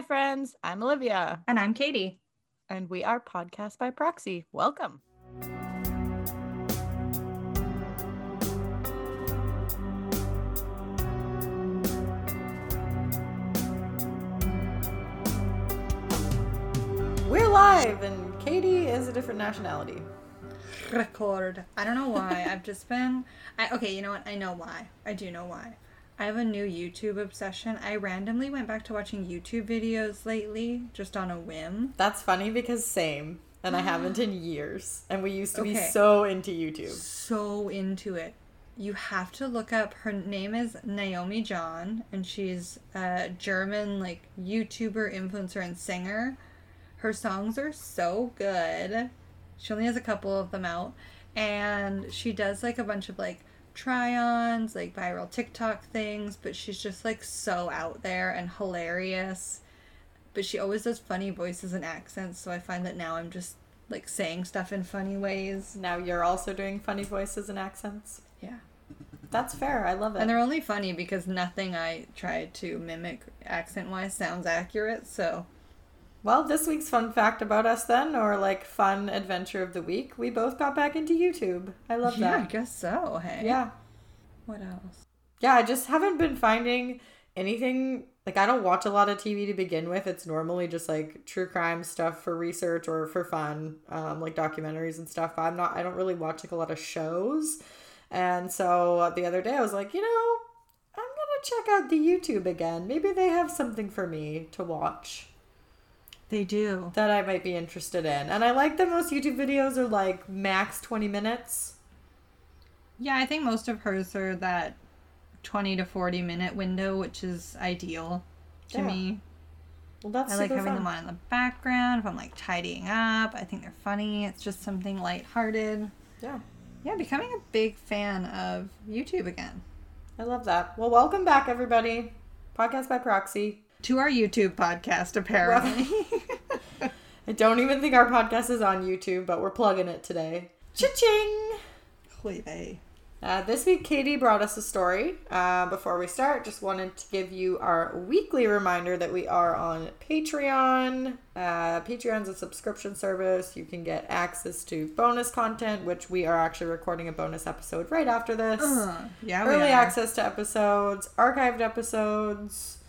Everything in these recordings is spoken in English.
Hi, friends. I'm Olivia. And I'm Katie. And we are Podcast by Proxy. Welcome. We're live, and Katie is a different nationality. Record. I don't know why. I've just been. I, okay, you know what? I know why. I do know why. I have a new YouTube obsession. I randomly went back to watching YouTube videos lately, just on a whim. That's funny because same, and I haven't in years. And we used to okay. be so into YouTube. So into it. You have to look up. Her name is Naomi Jon, and she's a German like YouTuber, influencer, and singer. Her songs are so good. She only has a couple of them out, and she does like a bunch of like try-ons, like viral TikTok things, but she's just like so out there and hilarious. But she always does funny voices and accents, so I find that now I'm just like saying stuff in funny ways. Now you're also doing funny voices and accents? Yeah. That's fair. I love it. And they're only funny because nothing I tried to mimic accent wise sounds accurate, so well, this week's fun fact about us then, or like fun adventure of the week, we both got back into YouTube. I love yeah, that. I guess so. Hey. Yeah. What else? Yeah, I just haven't been finding anything like I don't watch a lot of TV to begin with. It's normally just like true crime stuff for research or for fun, um, like documentaries and stuff. I'm not. I don't really watch like a lot of shows, and so the other day I was like, you know, I'm gonna check out the YouTube again. Maybe they have something for me to watch. They do. That I might be interested in. And I like that most YouTube videos are like max 20 minutes. Yeah, I think most of hers are that 20 to 40 minute window, which is ideal to yeah. me. Well, that's I like having fun. them on in the background if I'm like tidying up. I think they're funny. It's just something lighthearted. Yeah. Yeah, becoming a big fan of YouTube again. I love that. Well, welcome back, everybody. Podcast by Proxy to our YouTube podcast, apparently. I don't even think our podcast is on YouTube, but we're plugging it today. Cha-ching! Uh, this week, Katie brought us a story. Uh, before we start, just wanted to give you our weekly reminder that we are on Patreon. Uh, Patreon's a subscription service. You can get access to bonus content, which we are actually recording a bonus episode right after this. Uh, yeah, early access to episodes, archived episodes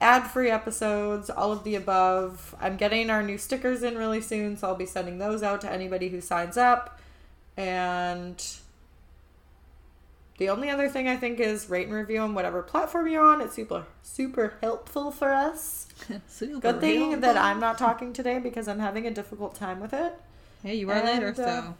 ad free episodes, all of the above. I'm getting our new stickers in really soon, so I'll be sending those out to anybody who signs up. And the only other thing I think is rate and review on whatever platform you're on. It's super super helpful for us. super Good thing helpful. that I'm not talking today because I'm having a difficult time with it. Hey, you are and, later, so. Uh,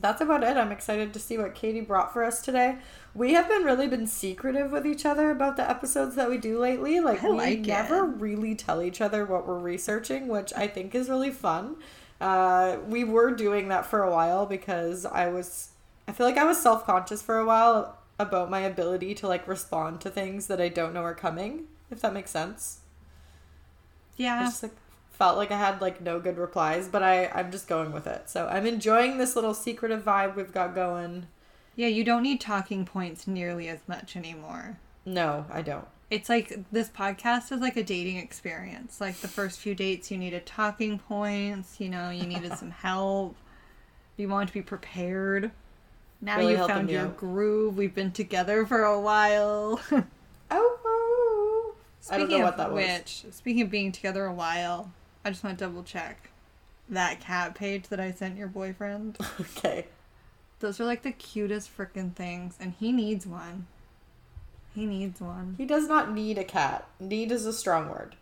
that's about it. I'm excited to see what Katie brought for us today. We have been really been secretive with each other about the episodes that we do lately. Like I we like never it. really tell each other what we're researching, which I think is really fun. Uh, we were doing that for a while because I was I feel like I was self-conscious for a while about my ability to like respond to things that I don't know are coming, if that makes sense. Yeah. Just like felt like I had like no good replies, but I I'm just going with it. So I'm enjoying this little secretive vibe we've got going. Yeah, you don't need talking points nearly as much anymore. No, I don't. It's like this podcast is like a dating experience. Like the first few dates, you needed talking points. You know, you needed some help. You wanted to be prepared. Now really you found your groove. We've been together for a while. oh, speaking I don't know what that which, was. Speaking of being together a while, I just want to double check that cat page that I sent your boyfriend. Okay. Those are like the cutest freaking things, and he needs one. He needs one. He does not need a cat. Need is a strong word.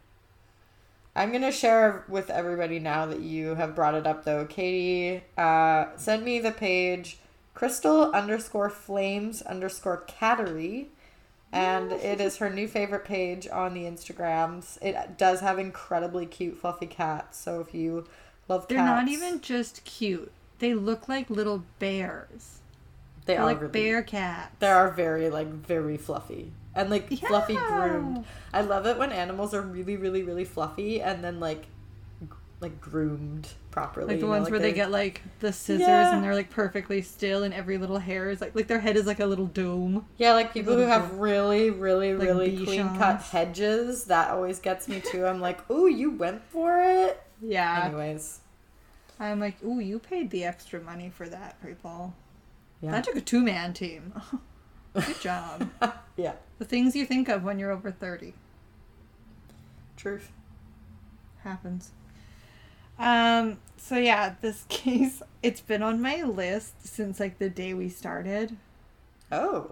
I'm gonna share with everybody now that you have brought it up though. Katie uh, sent me the page crystal underscore flames underscore cattery. And it is her new favorite page on the Instagrams. It does have incredibly cute, fluffy cats. So if you love cats, they're not even just cute they look like little bears. They They're are like really, bear cats. They are very like very fluffy and like yeah. fluffy groomed. I love it when animals are really really really fluffy and then like like groomed properly. Like the ones know, like where they get like the scissors yeah. and they're like perfectly still and every little hair is like like their head is like a little dome. Yeah, like people who have really, really, like really clean cut hedges. That always gets me too. I'm like, ooh, you went for it. Yeah. Anyways. I'm like, ooh, you paid the extra money for that, people. Yeah. That took a two man team. Good job. yeah. The things you think of when you're over 30. Truth. Happens. Um, so yeah, this case it's been on my list since like the day we started. Oh.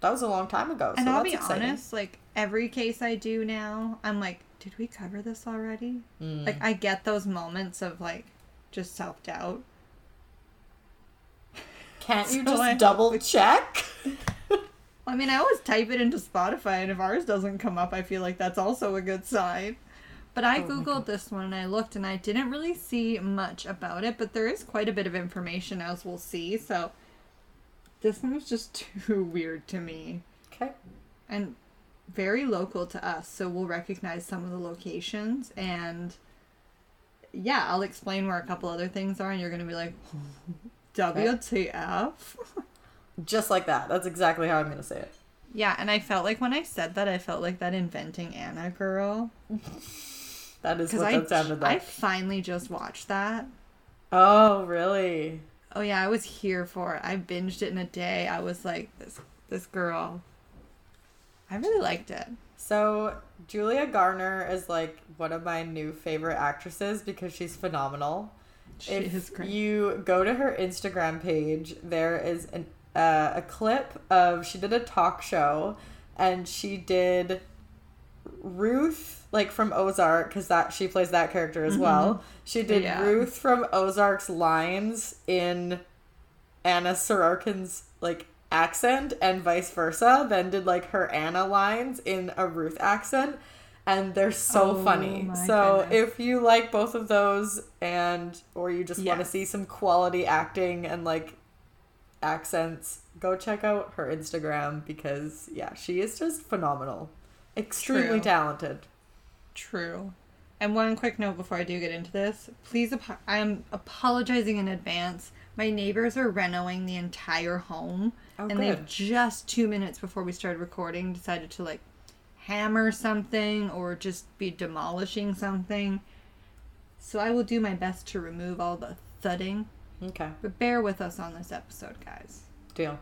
that was a long time ago. So and I'll be exciting. honest, like every case I do now, I'm like, did we cover this already? Mm. Like I get those moments of like just self doubt. Can't you so just I double check? I mean, I always type it into Spotify, and if ours doesn't come up, I feel like that's also a good sign. But I oh googled this one and I looked and I didn't really see much about it, but there is quite a bit of information as we'll see. So this one was just too weird to me. Okay. And very local to us, so we'll recognize some of the locations and yeah, I'll explain where a couple other things are and you're going to be like WTF. Just like that. That's exactly how I'm going to say it. Yeah, and I felt like when I said that, I felt like that inventing Anna girl. That is what I, that sounded like. I finally just watched that. Oh, really? Oh yeah, I was here for it. I binged it in a day. I was like, this this girl. I really liked it. So Julia Garner is like one of my new favorite actresses because she's phenomenal. She if is great. you go to her Instagram page, there is an uh, a clip of she did a talk show and she did Ruth, like from Ozark, because that she plays that character as mm-hmm. well. She did yeah. Ruth from Ozark's lines in Anna Sorokin's like accent, and vice versa. Then did like her Anna lines in a Ruth accent, and they're so oh, funny. So goodness. if you like both of those, and or you just yes. want to see some quality acting and like accents, go check out her Instagram because yeah, she is just phenomenal. Extremely True. talented. True. And one quick note before I do get into this, please, ap- I'm apologizing in advance. My neighbors are renovating the entire home, oh, and they've just two minutes before we started recording decided to like hammer something or just be demolishing something. So I will do my best to remove all the thudding. Okay. But bear with us on this episode, guys. Deal.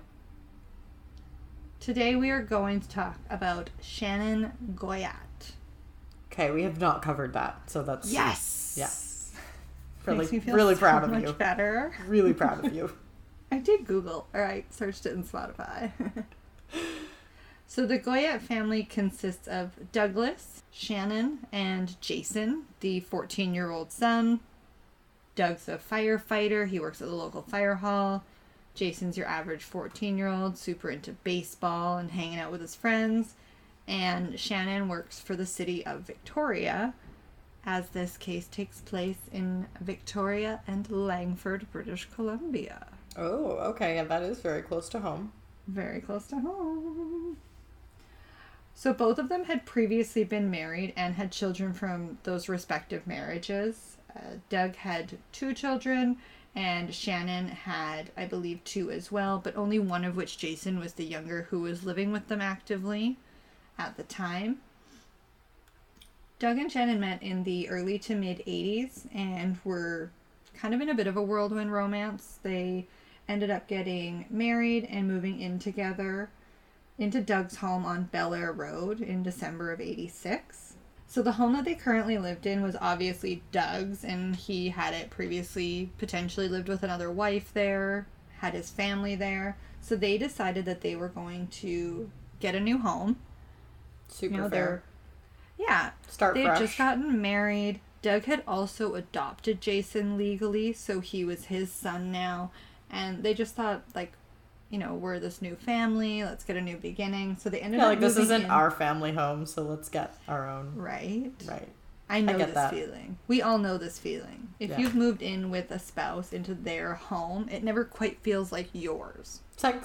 Today we are going to talk about Shannon Guyatt. Okay, we have not covered that, so that's yes, yes. Really, really so proud of you. Better. Really proud of you. I did Google, or I searched it in Spotify. so the Guyatt family consists of Douglas, Shannon, and Jason, the 14-year-old son. Doug's a firefighter. He works at the local fire hall. Jason's your average 14 year old, super into baseball and hanging out with his friends. And Shannon works for the city of Victoria, as this case takes place in Victoria and Langford, British Columbia. Oh, okay. Yeah, that is very close to home. Very close to home. So both of them had previously been married and had children from those respective marriages. Uh, Doug had two children, and Shannon had, I believe, two as well, but only one of which Jason was the younger who was living with them actively at the time. Doug and Shannon met in the early to mid 80s and were kind of in a bit of a whirlwind romance. They ended up getting married and moving in together into Doug's home on Bel Air Road in December of 86. So the home that they currently lived in was obviously Doug's, and he had it previously potentially lived with another wife there, had his family there. So they decided that they were going to get a new home. Super you know, fair. Yeah. Start They had just gotten married. Doug had also adopted Jason legally, so he was his son now. And they just thought, like, you know, we're this new family. Let's get a new beginning. So they ended yeah, up like this isn't in. our family home, so let's get our own. Right. Right. I know I this that. feeling. We all know this feeling. If yeah. you've moved in with a spouse into their home, it never quite feels like yours.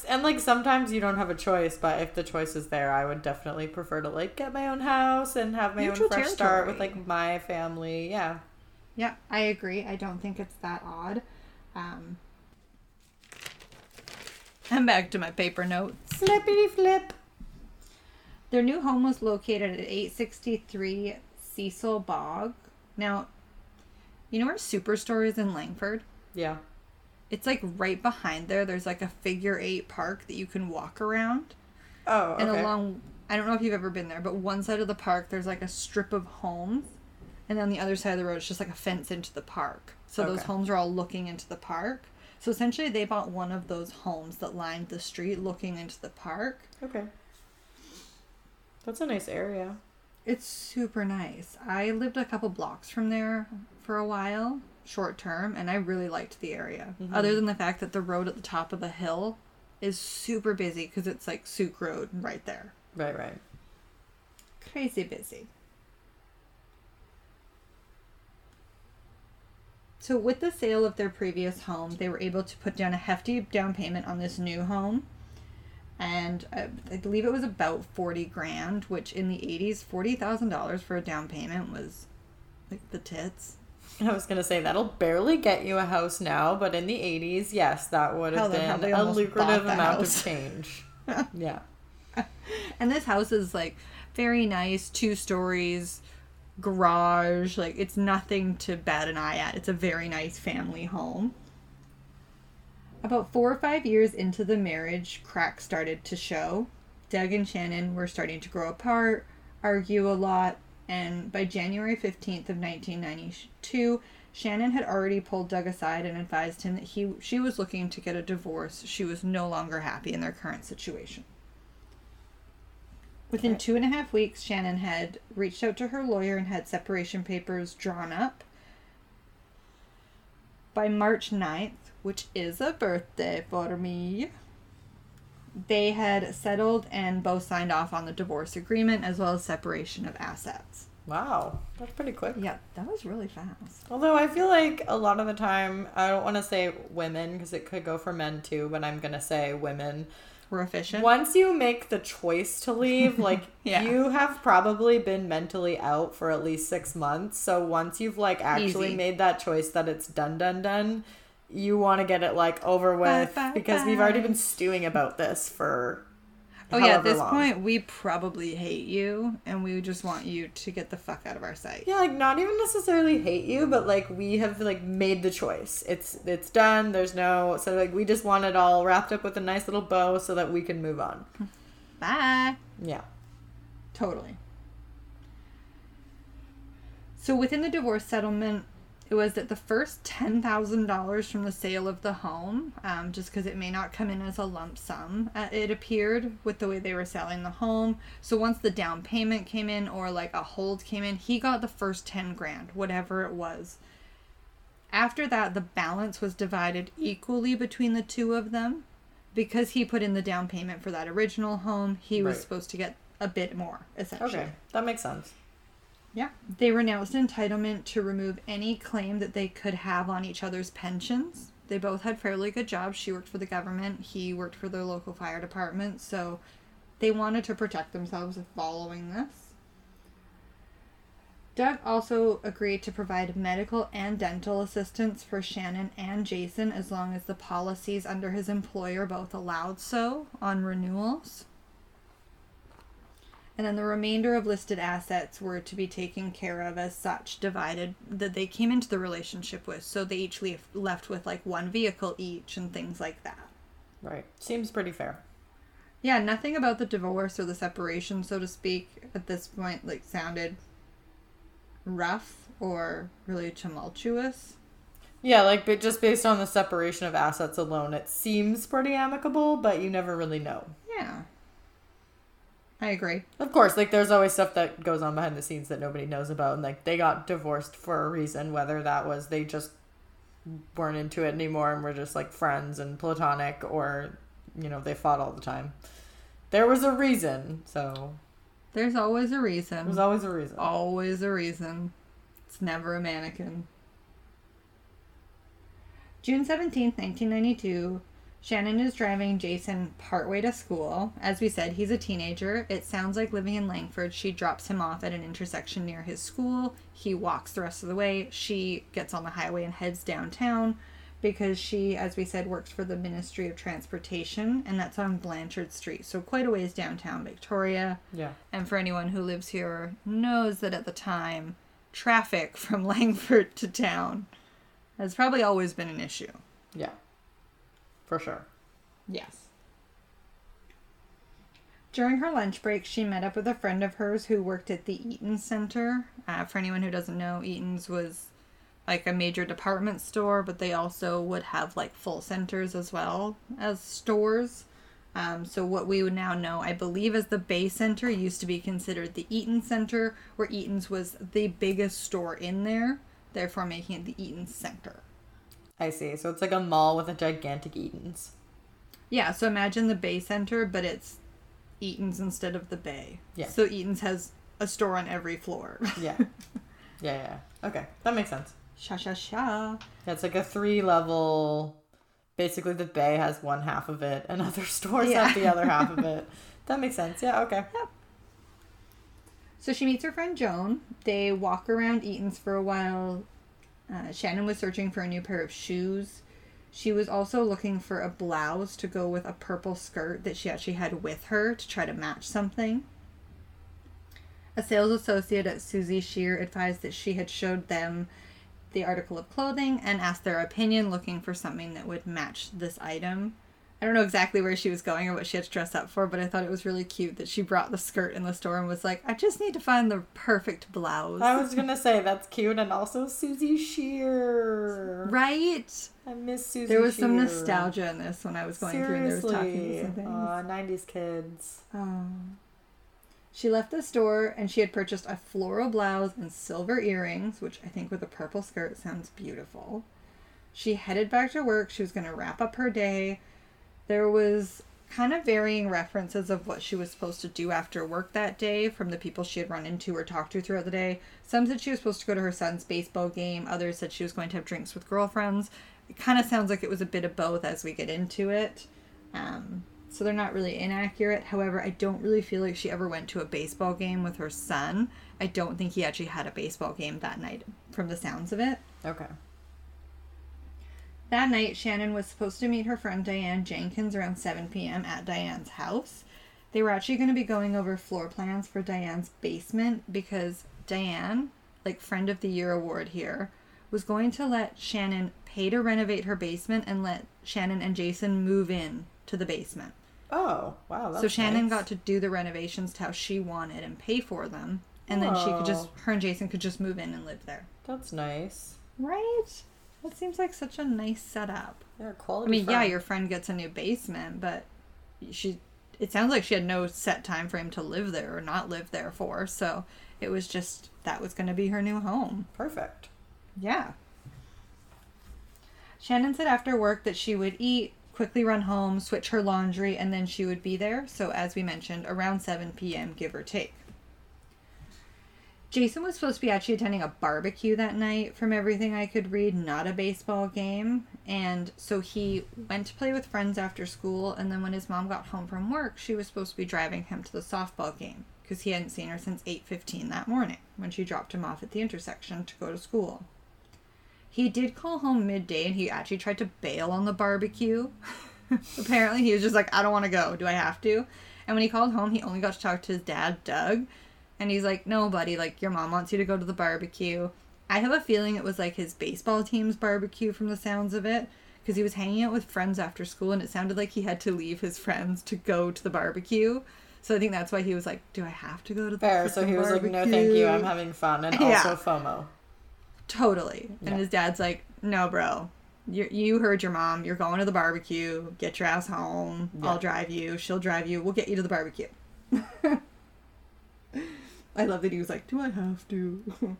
and like sometimes you don't have a choice, but if the choice is there, I would definitely prefer to like get my own house and have my Neutral own fresh territory. start with like my family. Yeah. Yeah, I agree. I don't think it's that odd. Um, I'm back to my paper notes. Flippity flip. Their new home was located at 863 Cecil Blogg. Now, you know where Superstore is in Langford? Yeah. It's like right behind there. There's like a figure eight park that you can walk around. Oh, okay. And along, I don't know if you've ever been there, but one side of the park there's like a strip of homes, and then the other side of the road it's just like a fence into the park. So okay. those homes are all looking into the park. So essentially, they bought one of those homes that lined the street looking into the park. Okay. That's a nice area. It's super nice. I lived a couple blocks from there for a while, short term, and I really liked the area. Mm-hmm. Other than the fact that the road at the top of the hill is super busy because it's like Sooke Road right there. Right, right. Crazy busy. So, with the sale of their previous home, they were able to put down a hefty down payment on this new home and I, believe it was about 40 grand which in the 80s $40000 for a down payment was like the tits I was gonna say that'll barely get you a house now, but in the '80s, yes, that would have been a lucrative amount house. of change. yeah. And this house is like very nice, two stories, garage. Like it's nothing to bat an eye at. It's a very nice family home. About four or five years into the marriage, cracks started to show. Doug and Shannon were starting to grow apart, argue a lot, and by January 15th of 1992, Shannon had already pulled Doug aside and advised him that he she was looking to get a divorce. She was no longer happy in their current situation. Within two and a half weeks, Shannon had reached out to her lawyer and had separation papers drawn up. By March 9th, which is a birthday for me. They had settled and both signed off on the divorce agreement as well as separation of assets. Wow, that's pretty quick. Yeah, that was really fast. Although I feel like a lot of the time, I don't want to say women because it could go for men too, but I'm going to say women we're efficient. Once you make the choice to leave, like yeah. you have probably been mentally out for at least six months. So once you've like actually Easy. made that choice that it's done, done, done, you want to get it like over with bye, bye, because bye. we've already been stewing about this for Oh yeah, at this long. point we probably hate you and we just want you to get the fuck out of our sight. Yeah, like not even necessarily hate you, but like we have like made the choice. It's it's done. There's no so like we just want it all wrapped up with a nice little bow so that we can move on. Bye. Yeah. Totally. So within the divorce settlement, it was that the first $10,000 from the sale of the home, um, just because it may not come in as a lump sum, uh, it appeared with the way they were selling the home. So once the down payment came in or like a hold came in, he got the first 10 grand, whatever it was. After that, the balance was divided equally between the two of them. Because he put in the down payment for that original home, he was supposed to get a bit more, essentially. Okay, that makes sense. Yeah. They renounced entitlement to remove any claim that they could have on each other's pensions. They both had fairly good jobs. She worked for the government, he worked for the local fire department, so they wanted to protect themselves following this. Doug also agreed to provide medical and dental assistance for Shannon and Jason as long as the policies under his employer both allowed so on renewals and then the remainder of listed assets were to be taken care of as such divided that they came into the relationship with. So they each leave, left with like one vehicle each and things like that. Right. Seems pretty fair. Yeah nothing about the divorce or the separation so to speak at this point like sounded rough or really tumultuous. Yeah like but just based on the separation of assets alone it seems pretty amicable but you never really know. Yeah I agree. Of course, like there's always stuff that goes on behind the scenes that nobody knows about, and like they got divorced for a reason, whether that was they just weren't into it anymore and were just like friends and platonic, or you know they fought all the time. There was a reason, so. There's always a reason. There's always a reason. Always a reason. It's never a mannequin. June 17th, 1992. Shannon is driving Jason partway to school. As we said, he's a teenager. It sounds like living in Langford. She drops him off at an intersection near his school. He walks the rest of the way. She gets on the highway and heads downtown because she, as we said, works for the Ministry of Transportation, and that's on Blanchard Street. So quite a ways downtown Victoria. Yeah. And for anyone who lives here knows that at the time, traffic from Langford to town has probably always been an issue. Yeah. For sure. Yes. During her lunch break, she met up with a friend of hers who worked at the Eaton Center. Uh, for anyone who doesn't know, Eaton's was like a major department store, but they also would have like full centers as well as stores. Um, so what we would now know, I believe, as the Bay Center used to be considered the Eaton Center, where Eaton's was the biggest store in there, therefore making it the Eaton Center. I see. So it's like a mall with a gigantic Eaton's. Yeah, so imagine the Bay Center, but it's Eaton's instead of the Bay. Yeah. So Eaton's has a store on every floor. yeah. Yeah, yeah. Okay. That makes sense. Sha sha sha. Yeah, it's like a three level basically the bay has one half of it and other stores yeah. have the other half of it. That makes sense. Yeah, okay. Yep. So she meets her friend Joan. They walk around Eaton's for a while. Uh, Shannon was searching for a new pair of shoes. She was also looking for a blouse to go with a purple skirt that she actually had with her to try to match something. A sales associate at Suzy Shier advised that she had showed them the article of clothing and asked their opinion, looking for something that would match this item. I don't know exactly where she was going or what she had to dress up for, but I thought it was really cute that she brought the skirt in the store and was like, I just need to find the perfect blouse. I was gonna say that's cute and also Suzy Shier. Right? I miss Suzy There was Shier. some nostalgia in this when I was going Seriously. through and there was talking some things. Aw, 90s kids. Oh. She left the store and she had purchased a floral blouse and silver earrings, which I think with a purple skirt sounds beautiful. She headed back to work. She was going to wrap up her day there was kind of varying references of what she was supposed to do after work that day from the people she had run into or talked to throughout the day. Some said she was supposed to go to her son's baseball game, others said she was going to have drinks with girlfriends. It kind of sounds like it was a bit of both as we get into it. Um, so they're not really inaccurate. However, I don't really feel like she ever went to a baseball game with her son. I don't think he actually had a baseball game that night from the sounds of it. Okay. That night, Shannon was supposed to meet her friend Diane Jenkins around 7 p.m. at Diane's house. They were actually going to be going over floor plans for Diane's basement because Diane, like Friend of the Year award here, was going to let Shannon pay to renovate her basement and let Shannon and Jason move in to the basement. Oh, wow. so Shannon nice. got to do the renovations to how she wanted and pay for them. And then she could just, her and Jason could just move in and live there. That's nice. Right? That seems like such a nice setup. Yeah, quality. I mean, friend. yeah, your friend gets a new basement, but she. It sounds like she had no set time frame to live there or not live there for. So it was just that was going to be her new home. Perfect. Yeah. Shannon said after work that she would eat, quickly run home, switch her laundry, and then she would be there. So, as we mentioned, around 7 p.m., give or take. Jason was supposed to be actually attending a barbecue that night, from everything I could read, not a baseball game. And so he went to play with friends after school, and then when his mom got home from work, she was supposed to be driving him to the softball game because he hadn't seen her since 8:15 that morning when she dropped him off at the intersection to go to school. He did call home midday and he actually tried to bail on the barbecue. Apparently, he was just like, "I don't want to go. Do I have to?" And when he called home, he only got to talk to his dad, Doug, and he's like, no, buddy, like, your mom wants you to go to the barbecue. I have a feeling it was like his baseball team's barbecue from the sounds of it. Because he was hanging out with friends after school and it sounded like he had to leave his friends to go to the barbecue. So I think that's why he was like, "Do I have to go to the fair?" So he was barbecue? like, "No, thank you. I'm having fun and yeah. also FOMO." Totally. And his dad's like, "No, bro. You you heard your mom. You're going to the barbecue. Get your ass home. Yeah. I'll drive you. She'll drive you. We'll get you to the barbecue." I love that he was like, "Do I have to?"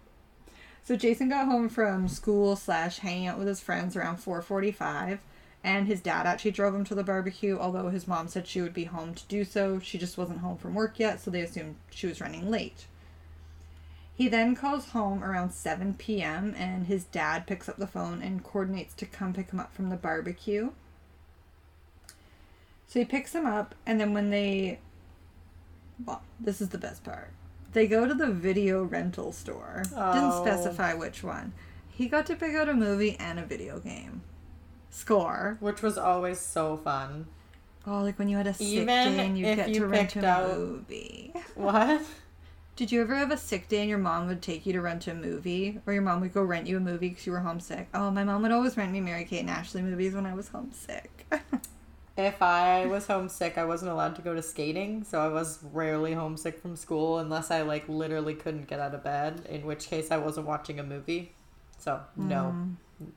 so Jason got home from school slash hanging out with his friends around four forty-five, and his dad actually drove him to the barbecue. Although his mom said she would be home to do so, she just wasn't home from work yet, so they assumed she was running late. He then calls home around 7 p.m. and his dad picks up the phone and coordinates to come pick him up from the barbecue. So he picks him up, and then when they. Well, this is the best part. They go to the video rental store. Oh. Didn't specify which one. He got to pick out a movie and a video game. Score. Which was always so fun. Oh, like when you had a sick Even day and you get you to rent a out... movie. What? Did you ever have a sick day and your mom would take you to rent a movie? Or your mom would go rent you a movie because you were homesick? Oh, my mom would always rent me Mary Kate and Ashley movies when I was homesick. if I was homesick, I wasn't allowed to go to skating, so I was rarely homesick from school unless I like literally couldn't get out of bed, in which case I wasn't watching a movie. So, no. Mm.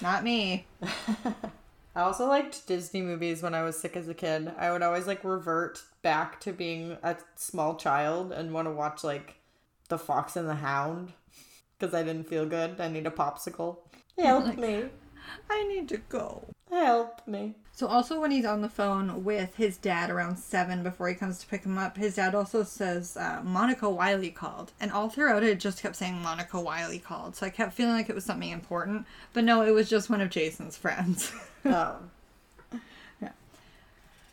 Not me. I also liked Disney movies when I was sick as a kid. I would always like revert back to being a small child and want to watch like The Fox and the Hound because I didn't feel good. I need a popsicle. Help me. I need to go. Help me. So also when he's on the phone with his dad around seven before he comes to pick him up, his dad also says uh, Monica Wiley called, and all throughout it, it just kept saying Monica Wiley called. So I kept feeling like it was something important, but no, it was just one of Jason's friends. oh. Yeah.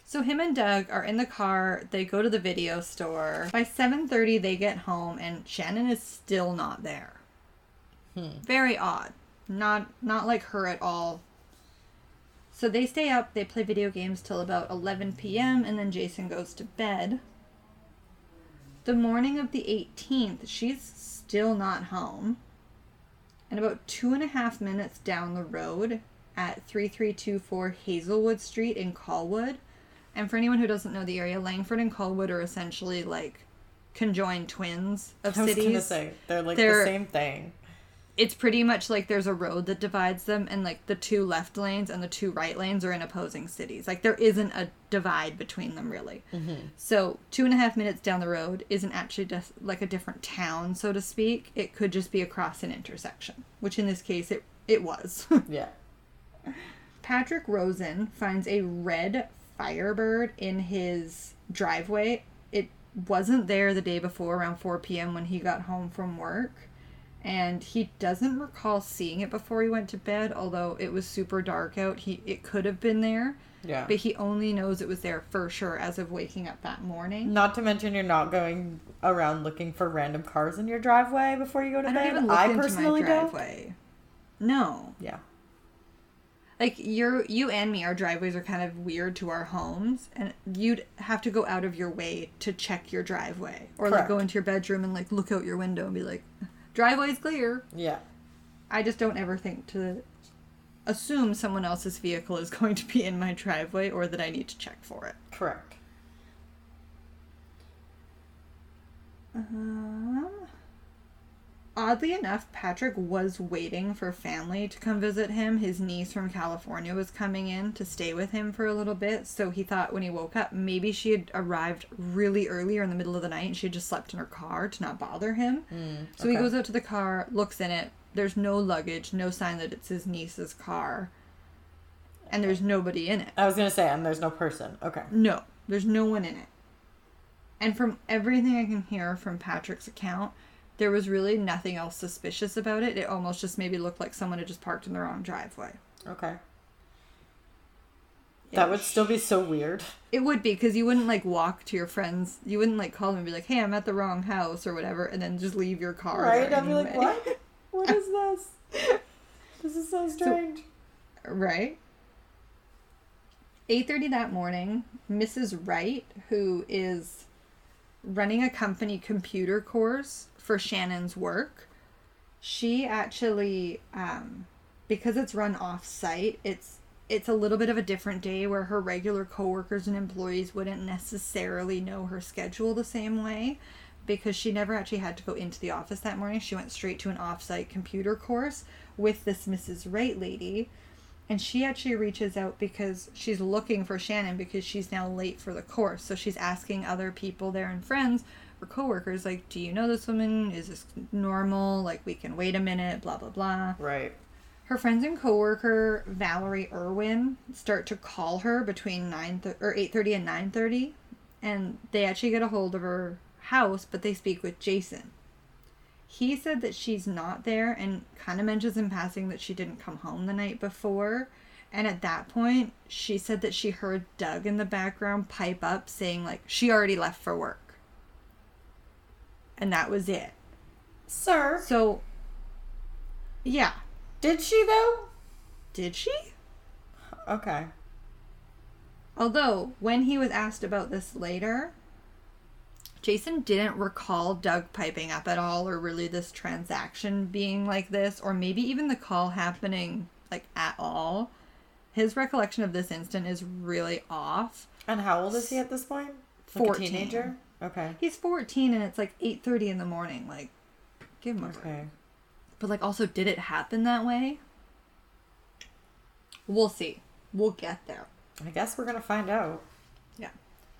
So him and Doug are in the car. They go to the video store. By seven thirty, they get home, and Shannon is still not there. Hmm. Very odd. Not not like her at all so they stay up, they play video games till about 11 p.m., and then Jason goes to bed. The morning of the 18th, she's still not home. And about two and a half minutes down the road at 3324 Hazelwood Street in Colwood, and for anyone who doesn't know the area, Langford and Colwood are essentially like conjoined twins of I cities. Say, they're like they're, the same thing it's pretty much like there's a road that divides them and like the two left lanes and the two right lanes are in opposing cities. Like there isn't a divide between them really. Mm-hmm. so two and a half minutes down the road isn't actually just like a different town so to speak. It could just be across an intersection which in this case it it was. Yeah. Patrick rosen finds a red firebird in his driveway. It wasn't there the day before around 4 p.m when he got home from work and he doesn't recall seeing it before he went to bed although it was super dark out. He it could have been there yeah. but he only knows it was there for sure as of waking up that morning. Not to mention you're not going around looking for random cars in your driveway before you go to I bed? don't i personally driveway. Don't. no. Yeah. Like you're you and me our driveways are kind of weird to our homes and you'd have to go out of your way to check your driveway or Correct. like go into your bedroom and like look out your window and be like driveway's clear. Yeah. I just don't ever think to assume someone else's vehicle is going to be in my driveway or that I need to check for it. Correct. Um, Oddly enough, Patrick was waiting for family to come visit him. His niece from California was coming in to stay with him for a little bit, so he thought when he woke up, maybe she had arrived really early or in the middle of the night and she had just slept in her car to not bother him. Mm, so he goes out to the car, looks in it. There's no luggage, no sign that it's his niece's car. And there's nobody in it. I was going to say, and there's no person. Okay. No, there's no one in it. And from everything I can hear from Patrick's account, there was really nothing else suspicious about it. It almost just maybe looked like someone had just parked in the wrong driveway. Okay. That would still be so weird. It would be because you wouldn't like walk to your friends. You wouldn't like call them and be like, "Hey, I'm at the wrong house" or whatever, and then just leave your car. Right? I'd anyway. be like, "What? what is this? this is so strange." So, right. 8:30 that morning, Mrs. Wright, who is running a company computer course for Shannon's work. She actually, um, because it's run off site, it's it's a little bit of a different day where her regular coworkers and employees wouldn't necessarily know her schedule the same way because she never actually had to go into the office that morning. She went straight to an off-site computer course with this Mrs. Wright lady. And she actually reaches out because she's looking for Shannon because she's now late for the course. So she's asking other people there and friends, or coworkers like, "Do you know this woman? Is this normal? Like we can wait a minute, blah blah blah." Right. Her friends and coworker Valerie Irwin start to call her between 9 th- or 8:30 and 9:30 and they actually get a hold of her house, but they speak with Jason. He said that she's not there and kind of mentions in passing that she didn't come home the night before. And at that point, she said that she heard Doug in the background pipe up saying, like, she already left for work. And that was it. Sir. So, yeah. Did she, though? Did she? Okay. Although, when he was asked about this later, Jason didn't recall Doug piping up at all or really this transaction being like this or maybe even the call happening like at all. His recollection of this instant is really off. And how old is he at this point? Like 14. teenager? Okay. He's 14 and it's like 8:30 in the morning. Like give him a okay. break. But like also did it happen that way? We'll see. We'll get there. I guess we're going to find out. Yeah.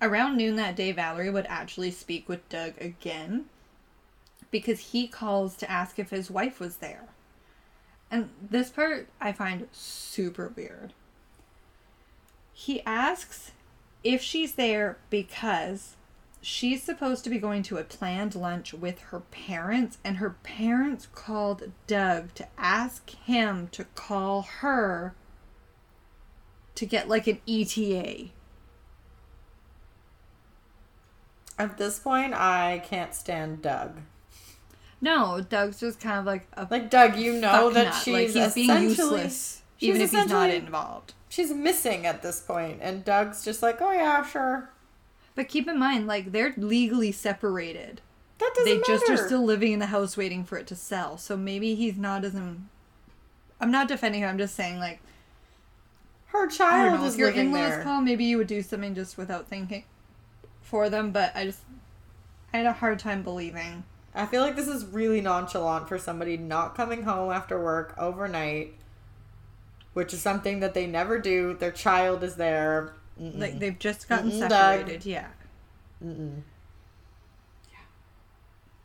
Around noon that day, Valerie would actually speak with Doug again because he calls to ask if his wife was there. And this part I find super weird. He asks if she's there because she's supposed to be going to a planned lunch with her parents, and her parents called Doug to ask him to call her to get like an ETA. At this point, I can't stand Doug. No, Doug's just kind of like a like Doug. You know that nut. she's like being useless, even if he's not involved. She's missing at this point, and Doug's just like, "Oh yeah, sure." But keep in mind, like they're legally separated. That doesn't They matter. just are still living in the house, waiting for it to sell. So maybe he's not as. I'm not defending him. I'm just saying, like, her child know, is if your in-laws there. call, maybe you would do something just without thinking for them. But I just, I had a hard time believing. I feel like this is really nonchalant for somebody not coming home after work overnight, which is something that they never do. Their child is there. Mm-mm. Like they've just gotten Mm-mm, separated. Doug. Yeah. Mm-mm. Yeah.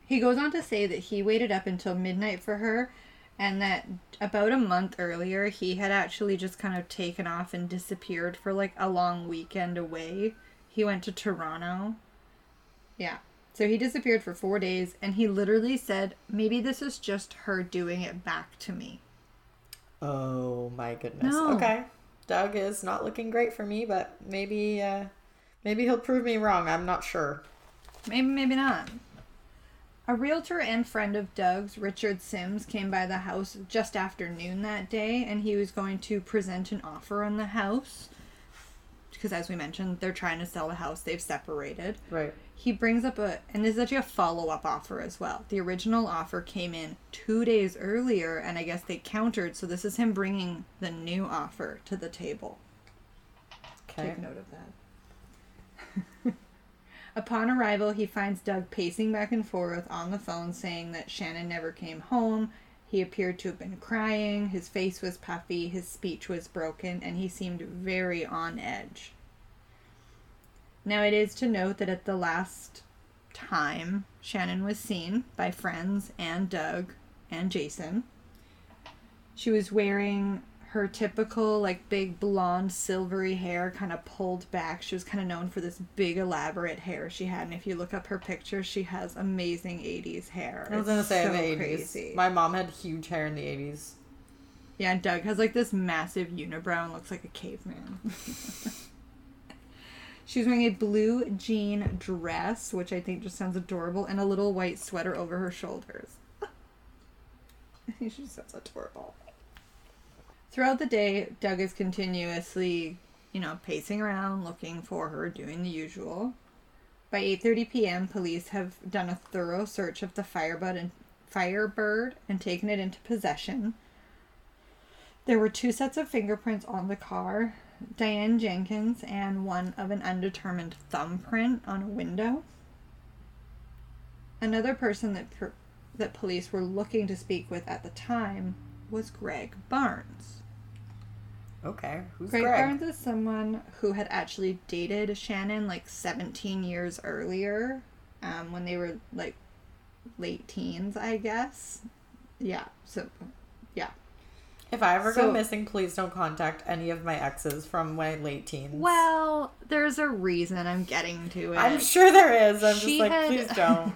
He goes on to say that he waited up until midnight for her and that about a month earlier he had actually just kind of taken off and disappeared for like a long weekend away. He went to Toronto. Yeah. So he disappeared for 4 days and he literally said maybe this is just her doing it back to me. Oh my goodness. No. Okay. Doug is not looking great for me, but maybe uh maybe he'll prove me wrong. I'm not sure. Maybe maybe not. A realtor and friend of Doug's, Richard Sims, came by the house just after noon that day and he was going to present an offer on the house. Because, as we mentioned, they're trying to sell the house, they've separated. Right. He brings up a, and this is actually a follow up offer as well. The original offer came in two days earlier and I guess they countered, so this is him bringing the new offer to the table. Okay. Take note of that. Upon arrival, he finds Doug pacing back and forth on the phone, saying that Shannon never came home. He appeared to have been crying, his face was puffy, his speech was broken, and he seemed very on edge. Now, it is to note that at the last time Shannon was seen by friends and Doug and Jason, she was wearing her typical like big blonde silvery hair kind of pulled back. She was kind of known for this big elaborate hair she had, and if you look up her picture, she has amazing '80s hair. I was gonna say so the '80s. Crazy. My mom had huge hair in the '80s. Yeah, and Doug has like this massive unibrow and looks like a caveman. She's wearing a blue jean dress, which I think just sounds adorable, and a little white sweater over her shoulders. She's so adorable. Throughout the day, Doug is continuously, you know, pacing around looking for her, doing the usual. By 8:30 p.m., police have done a thorough search of the Firebird and Firebird and taken it into possession. There were two sets of fingerprints on the car, Diane Jenkins and one of an undetermined thumbprint on a window. Another person that per- that police were looking to speak with at the time was Greg Barnes. Okay, who's Greg, Greg Barnes is someone who had actually dated Shannon like 17 years earlier, um, when they were like late teens, I guess. Yeah. So. If I ever so, go missing, please don't contact any of my exes from my late teens. Well, there's a reason I'm getting to it. I'm sure there is. I'm she just like, had, please don't.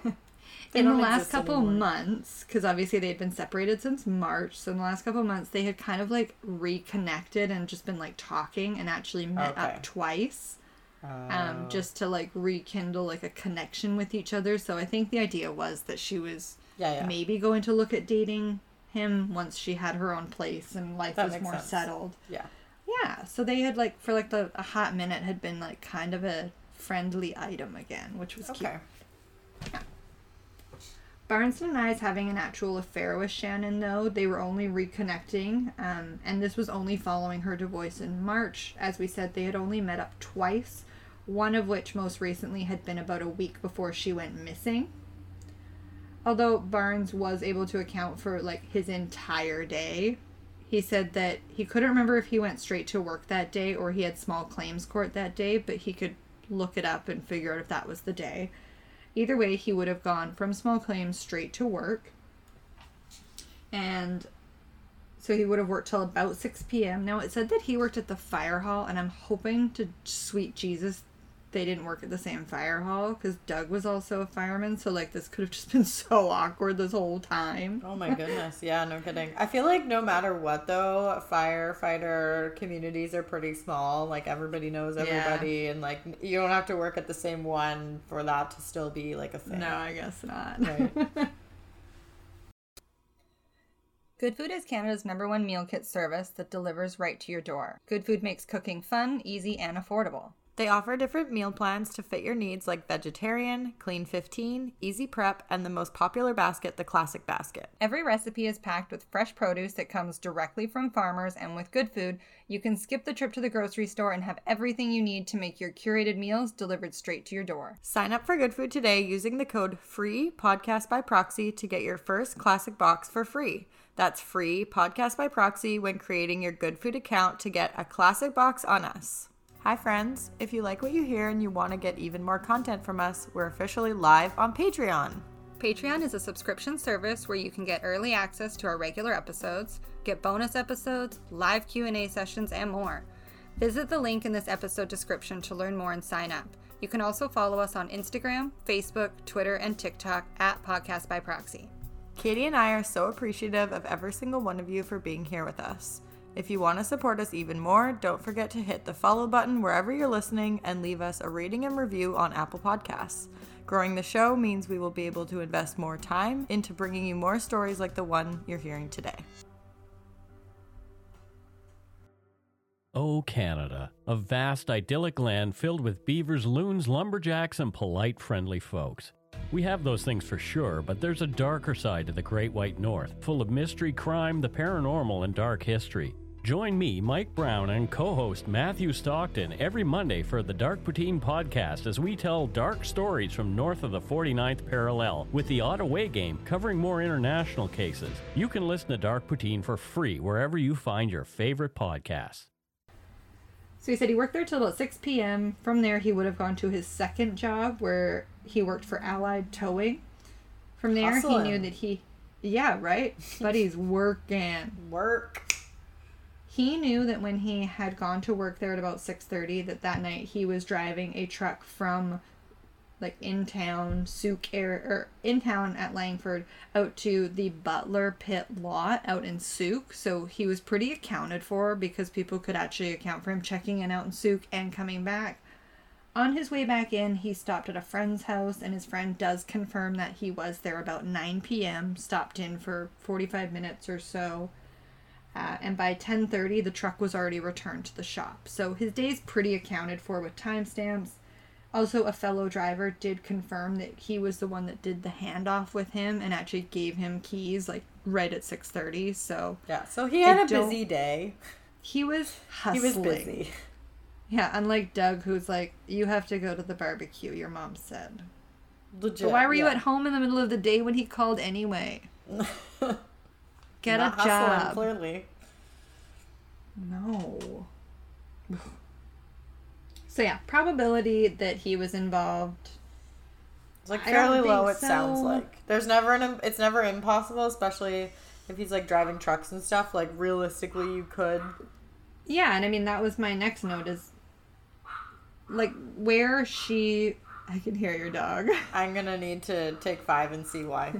in the last couple anymore. months, because obviously they had been separated since March, so in the last couple months they had kind of like reconnected and just been like talking and actually met okay. up twice. Um, oh. just to like rekindle like a connection with each other. So I think the idea was that she was yeah, yeah. maybe going to look at dating him once she had her own place and life that was more sense. settled. Yeah. Yeah. So they had like for like the a hot minute had been like kind of a friendly item again, which was okay. cute. Yeah. Barnes denies having an actual affair with Shannon, though. They were only reconnecting, um, and this was only following her divorce in March. As we said, they had only met up twice, one of which most recently had been about a week before she went missing although Barnes was able to account for like his entire day, he said that he couldn't remember if he went straight to work that day or he had small claims court that day, but he could look it up and figure out if that was the day. Either way, he would have gone from small claims straight to work. And so he would have worked till about 6 p.m. Now it said that he worked at the fire hall, and I'm hoping to sweet Jesus they didn't work at the same fire hall because Doug was also a fireman. So like this could have just been so awkward this whole time. Oh my goodness! Yeah, no kidding. I feel like no matter what though, firefighter communities are pretty small. Like everybody knows everybody, yeah. and like you don't have to work at the same one for that to still be like a thing. No, I guess not. Right. Good Food is Canada's number one meal kit service that delivers right to your door. Good Food makes cooking fun, easy, and affordable. They offer different meal plans to fit your needs like vegetarian, clean 15, easy prep, and the most popular basket, the classic basket. Every recipe is packed with fresh produce that comes directly from farmers, and with good food, you can skip the trip to the grocery store and have everything you need to make your curated meals delivered straight to your door. Sign up for Good Food today using the code FREE podcast by proxy to get your first classic box for free. That's free podcast by proxy when creating your Good Food account to get a classic box on us. Hi, friends. If you like what you hear and you want to get even more content from us, we're officially live on Patreon. Patreon is a subscription service where you can get early access to our regular episodes, get bonus episodes, live Q&A sessions, and more. Visit the link in this episode description to learn more and sign up. You can also follow us on Instagram, Facebook, Twitter, and TikTok at Podcast by Proxy. Katie and I are so appreciative of every single one of you for being here with us. If you want to support us even more, don't forget to hit the follow button wherever you're listening and leave us a rating and review on Apple Podcasts. Growing the show means we will be able to invest more time into bringing you more stories like the one you're hearing today. Oh, Canada, a vast idyllic land filled with beavers, loons, lumberjacks, and polite, friendly folks. We have those things for sure, but there's a darker side to the Great White North, full of mystery, crime, the paranormal, and dark history. Join me, Mike Brown, and co host Matthew Stockton every Monday for the Dark Poutine podcast as we tell dark stories from north of the 49th parallel with the Ottawa game covering more international cases. You can listen to Dark Poutine for free wherever you find your favorite podcasts. So he said he worked there till about 6 p.m. From there, he would have gone to his second job where he worked for Allied Towing. From there, Hustling. he knew that he. Yeah, right? but he's working. Work he knew that when he had gone to work there at about 6.30 that that night he was driving a truck from like in town Sooke area or in town at langford out to the butler pit lot out in Sooke. So he was pretty accounted for because people could actually account for him checking in out in Sooke and coming back. On his way back in he stopped at a friend's house and his friend does confirm that he was there about 9 p.m stopped in for 45 minutes or so uh, and by 10:30 the truck was already returned to the shop. So his day's pretty accounted for with timestamps. Also, a fellow driver did confirm that he was the one that did the handoff with him and actually gave him keys like right at 6:30. So yeah, so he had a busy day. He was hustling. He was busy. Yeah, unlike Doug, who's like, "You have to go to the barbecue." Your mom said. Legit. But why were you at home in the middle of the day when he called anyway? Get Not a job. Clearly. No. So yeah, probability that he was involved. It's like fairly low. It so. sounds like there's never an. It's never impossible, especially If he's like driving trucks and stuff, like realistically, you could. Yeah, and I mean that was my next note is like where she. I can hear your dog. I'm gonna need to take five and see why.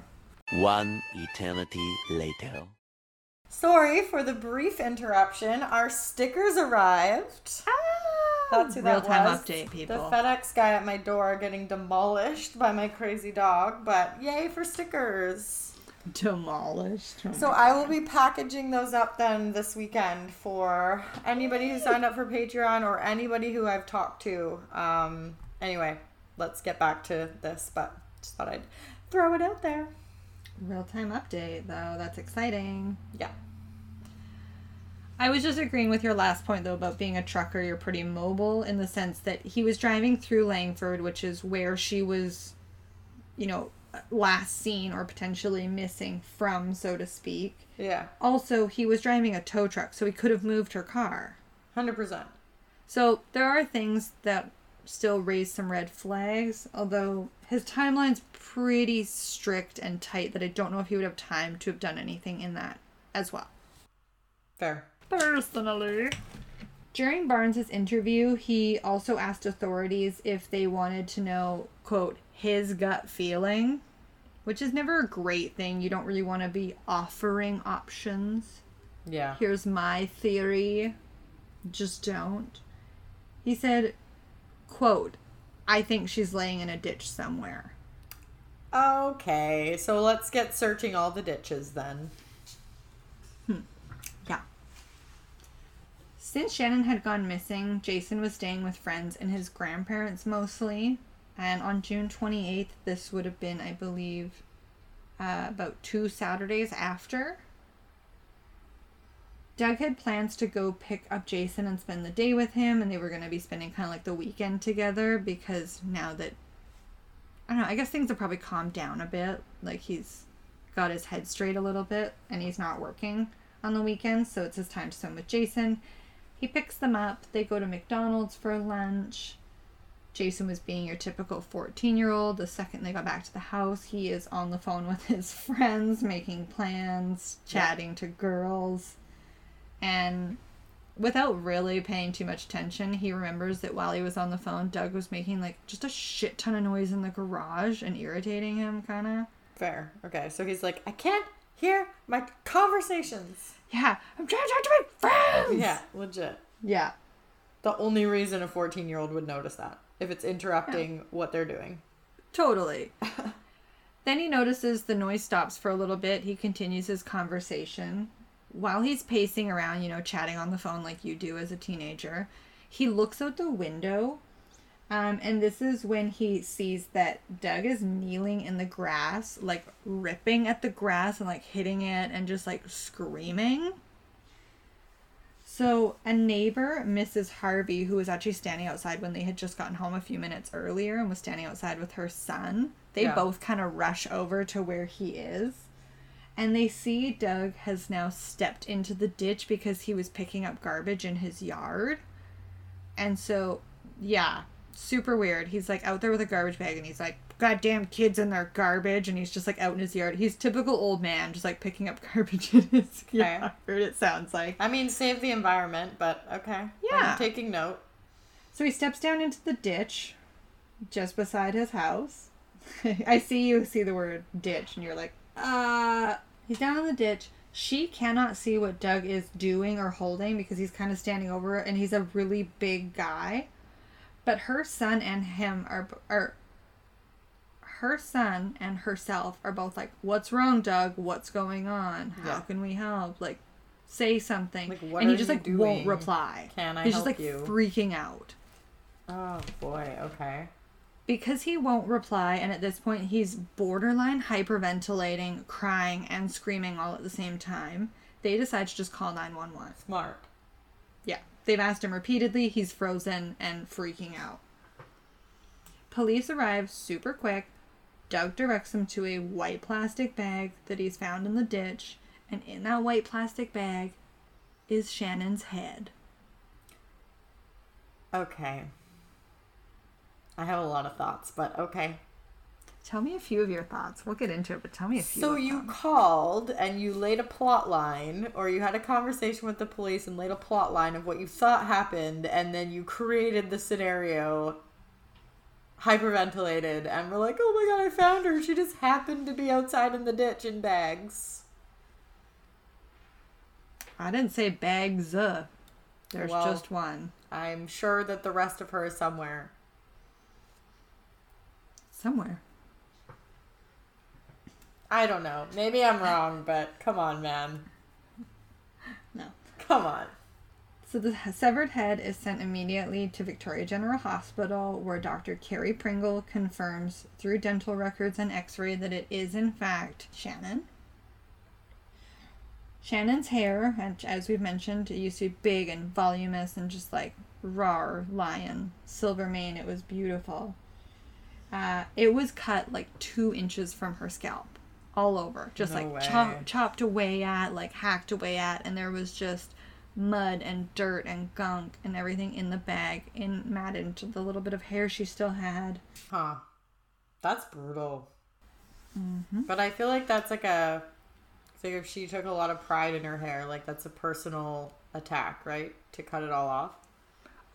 One eternity later. Sorry for the brief interruption. Our stickers arrived. Ah, That's who real that time was. update, people. The FedEx guy at my door getting demolished by my crazy dog, but yay for stickers. Demolished. Oh So I will be packaging those up then this weekend for anybody who signed up for Patreon or anybody who I've talked to. Um, anyway, let's get back to this, but just thought I'd throw it out there. Real time update, though. That's exciting. Yeah. I was just agreeing with your last point, though, about being a trucker. You're pretty mobile in the sense that he was driving through Langford, which is where she was, you know, last seen or potentially missing from, so to speak. Yeah. Also, he was driving a tow truck, so he could have moved her car. 100%. So there are things that still raise some red flags, although his timeline's pretty strict and tight that I don't know if he would have time to have done anything in that as well. Fair. Personally. During Barnes's interview, he also asked authorities if they wanted to know, quote, his gut feeling, which is never a great thing. You don't really want to be offering options. Yeah. Here's my theory. Just don't. He said, quote, I think she's laying in a ditch somewhere. Okay, so let's get searching all the ditches then. Yeah. Since Shannon had gone missing, Jason was staying with friends and his grandparents mostly. And on June 28th, this would have been, I believe, uh, about two Saturdays after. Doug had plans to go pick up Jason and spend the day with him, and they were going to be spending kind of like the weekend together because now that I don't know, I guess things have probably calmed down a bit. Like he's got his head straight a little bit and he's not working on the weekends, so it's his time to spend with Jason. He picks them up, they go to McDonald's for lunch. Jason was being your typical 14 year old. The second they got back to the house, he is on the phone with his friends, making plans, chatting to girls. And without really paying too much attention, he remembers that while he was on the phone, Doug was making like just a shit ton of noise in the garage and irritating him, kind of. Fair. Okay, so he's like, I can't hear my conversations. Yeah, I'm trying to talk to my friends. Yeah, legit. Yeah. The only reason a 14 year old would notice that if it's interrupting what they're doing. Totally. then he notices the noise stops for a little bit. He continues his conversation. While he's pacing around, you know, chatting on the phone like you do as a teenager, he looks out the window. Um, and this is when he sees that Doug is kneeling in the grass, like ripping at the grass and like hitting it and just like screaming. So, a neighbor, Mrs. Harvey, who was actually standing outside when they had just gotten home a few minutes earlier and was standing outside with her son, they Yeah. both kind of rush over to where he is. And they see Doug has now stepped into the ditch because he was picking up garbage in his yard. And so, yeah, super weird. He's like out there with a garbage bag and he's like, goddamn kids and their garbage. And he's just like out in his yard. He's typical old man, just like picking up garbage in his yard, it sounds like. I mean, save the environment, but okay. Yeah. I'm taking note. So he steps down into the ditch just beside his house. I see you see the word ditch and you're like, uh, he's down in the ditch. She cannot see what Doug is doing or holding because he's kind of standing over it and he's a really big guy. But her son and him are are her son and herself are both like, "What's wrong, Doug? What's going on? How Yeah. can we help? Like say something." Like, what and he just like doing? won't reply. Can I He's just like you? freaking out Oh boy, okay. because he won't reply and at this point he's borderline hyperventilating crying and screaming all at the same time they decide to just call 911 Smart. They've asked him repeatedly he's frozen and freaking out police arrive super quick doug directs him to a white plastic bag that he's found in the ditch and in that white plastic bag is shannon's head Okay. I have a lot of thoughts, but okay. Tell me a few of your thoughts. We'll get into it, but tell me a few. So you them. called and you laid a plot line, or you had a conversation with the police and laid a plot line of what you thought happened, and then you created the scenario, hyperventilated, and we're like, "Oh my god, I found her! She just happened to be outside in the ditch in bags." I didn't say bags. There's well, just one. I'm sure that the rest of her is somewhere. Somewhere. I don't know. Maybe I'm wrong, but come on, man. No. Come on. So the severed head is sent immediately to Victoria General Hospital, where Dr. Carrie Pringle confirms through dental records and x ray that it is, in fact, Shannon. Shannon's hair, as we've mentioned, it used to be big and voluminous and just like raw lion, silver mane. It was beautiful. Uh, it was cut like two inches from her scalp all over, just no like chop, chopped away at, like hacked away at, and there was just mud and dirt and gunk and everything in the bag, in matted into the little bit of hair she still had. Huh. That's brutal. Mm-hmm. But I feel like that's like a. Think if she took a lot of pride in her hair, like that's a personal attack, right? To cut it all off.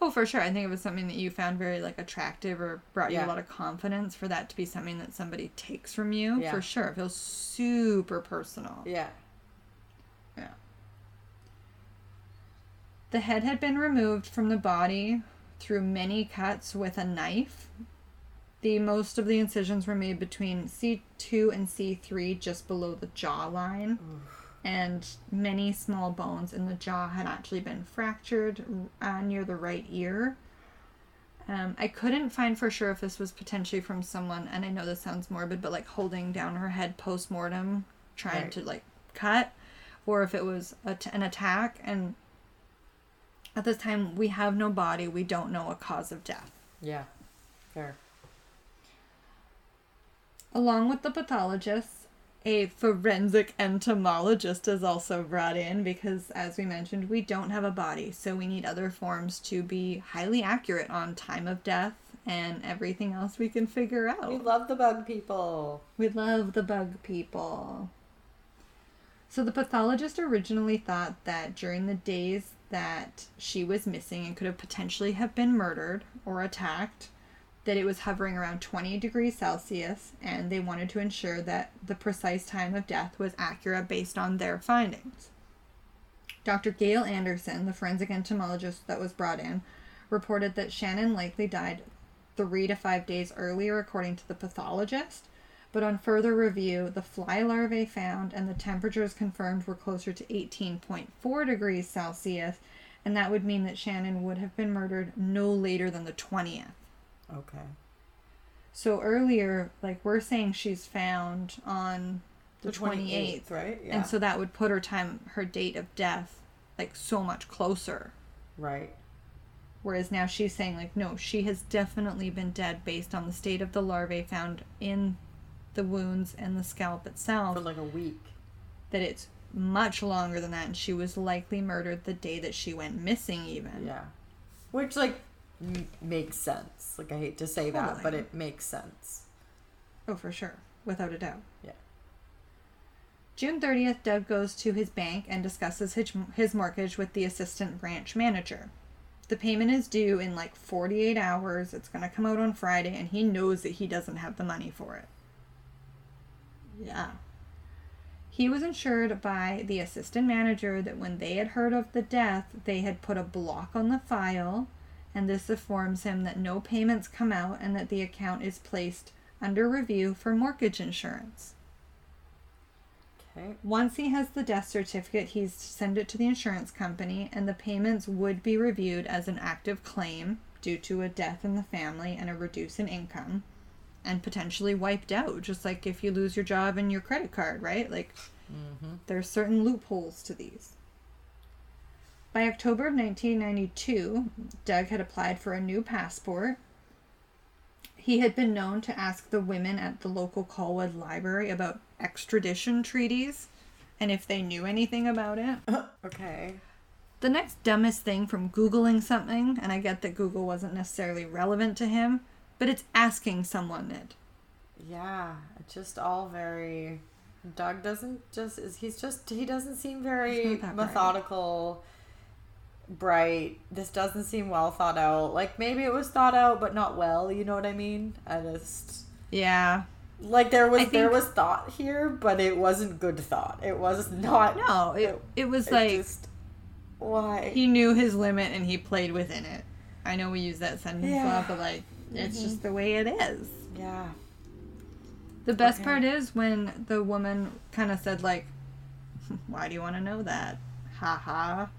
Oh, for sure. I think it was something that you found very like attractive or brought yeah. you a lot of confidence for that to be something that somebody takes from you. Yeah. For sure. It feels super personal. Yeah. Yeah. The head had been removed from the body through many cuts with a knife. The most of the incisions were made between C2 and C3 just below the jawline. Oof and many small bones in the jaw had actually been fractured uh, near the right ear. Um, I couldn't find for sure if this was potentially from someone, and I know this sounds morbid, but like holding down her head post mortem, trying right. to like cut, or if it was an attack. And at this time, we have no body, we don't know a cause of death. Yeah, fair. Along with the pathologist, a forensic entomologist is also brought in because, as we mentioned, we don't have a body, so we need other forms to be highly accurate on time of death and everything else we can figure out. We love the bug people. We love the bug people. So, the pathologist originally thought that during the days that she was missing and could have potentially have been murdered or attacked, that it was hovering around 20 degrees Celsius, and they wanted to ensure that the precise time of death was accurate based on their findings. Dr. Gail Anderson, the forensic entomologist that was brought in, reported that Shannon likely died three to five days earlier, according to the pathologist. But on further review, the fly larvae found and the temperatures confirmed were closer to 18.4 degrees Celsius, and that would mean that Shannon would have been murdered no later than the 20th. Okay. So earlier, like we're saying she's found on the, 28th, 28th, right? Yeah. And so that would put her time, her date of death, like so much closer. Right. Whereas now she's saying, like, no, she has definitely been dead based on the state of the larvae found in the wounds and the scalp itself. For like a week. That it's much longer than that, and she was likely murdered the day that she went missing, even. Yeah. Which, like, makes sense. Like I hate to say totally. that, but it makes sense. Oh, for sure, without a doubt. Yeah. June 30th, Doug goes to his bank and discusses his, his mortgage with the assistant branch manager. The payment is due in like 48 hours. It's going to come out on Friday, and he knows that he doesn't have the money for it. Yeah. He was assured by the assistant manager that when they had heard of the death, they had put a block on the file and this informs him that no payments come out and that the account is placed under review for mortgage insurance. Okay. Once he has the death certificate, he's to send it to the insurance company, and the payments would be reviewed as an active claim due to a death in the family and a reduce in income, and potentially wiped out, just like if you lose your job and your credit card, right? Like, mm-hmm. there's certain loopholes to these. By October of 1992, Doug had applied for a new passport. He had been known to ask the women at the local Colwood Library about extradition treaties and if they knew anything about it. okay. The next dumbest thing from Googling something, and I get that Google wasn't necessarily relevant to him, but it's asking someone it. Yeah, just all very. Doug doesn't just is he's just he doesn't seem very methodical. Bright. This doesn't seem well thought out. Like maybe it was thought out, but not well. You know what I mean? I just yeah. Like there was think, there was thought here, but it wasn't good thought. It was not. No, it it, it was it like just, why he knew his limit and he played within it. I know we use that sentence yeah. a lot, but like it's mm-hmm. just the way it is. Yeah. The best okay. part is when the woman kind of said like, "Why do you want to know that?" Ha ha.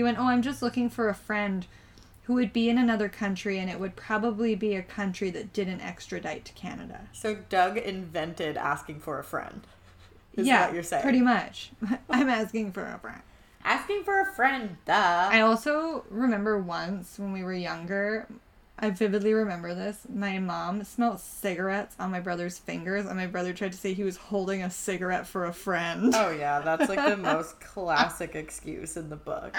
He went, "Oh, I'm just looking for a friend who would be in another country and it would probably be a country that didn't extradite to Canada." So Doug invented asking for a friend. yeah, you're saying. Pretty much. I'm asking for a friend. Asking for a friend, duh. I also remember once when we were younger, I vividly remember this. My mom smelled cigarettes on my brother's fingers, and my brother tried to say he was holding a cigarette for a friend. Oh, yeah, that's like the most classic excuse in the book.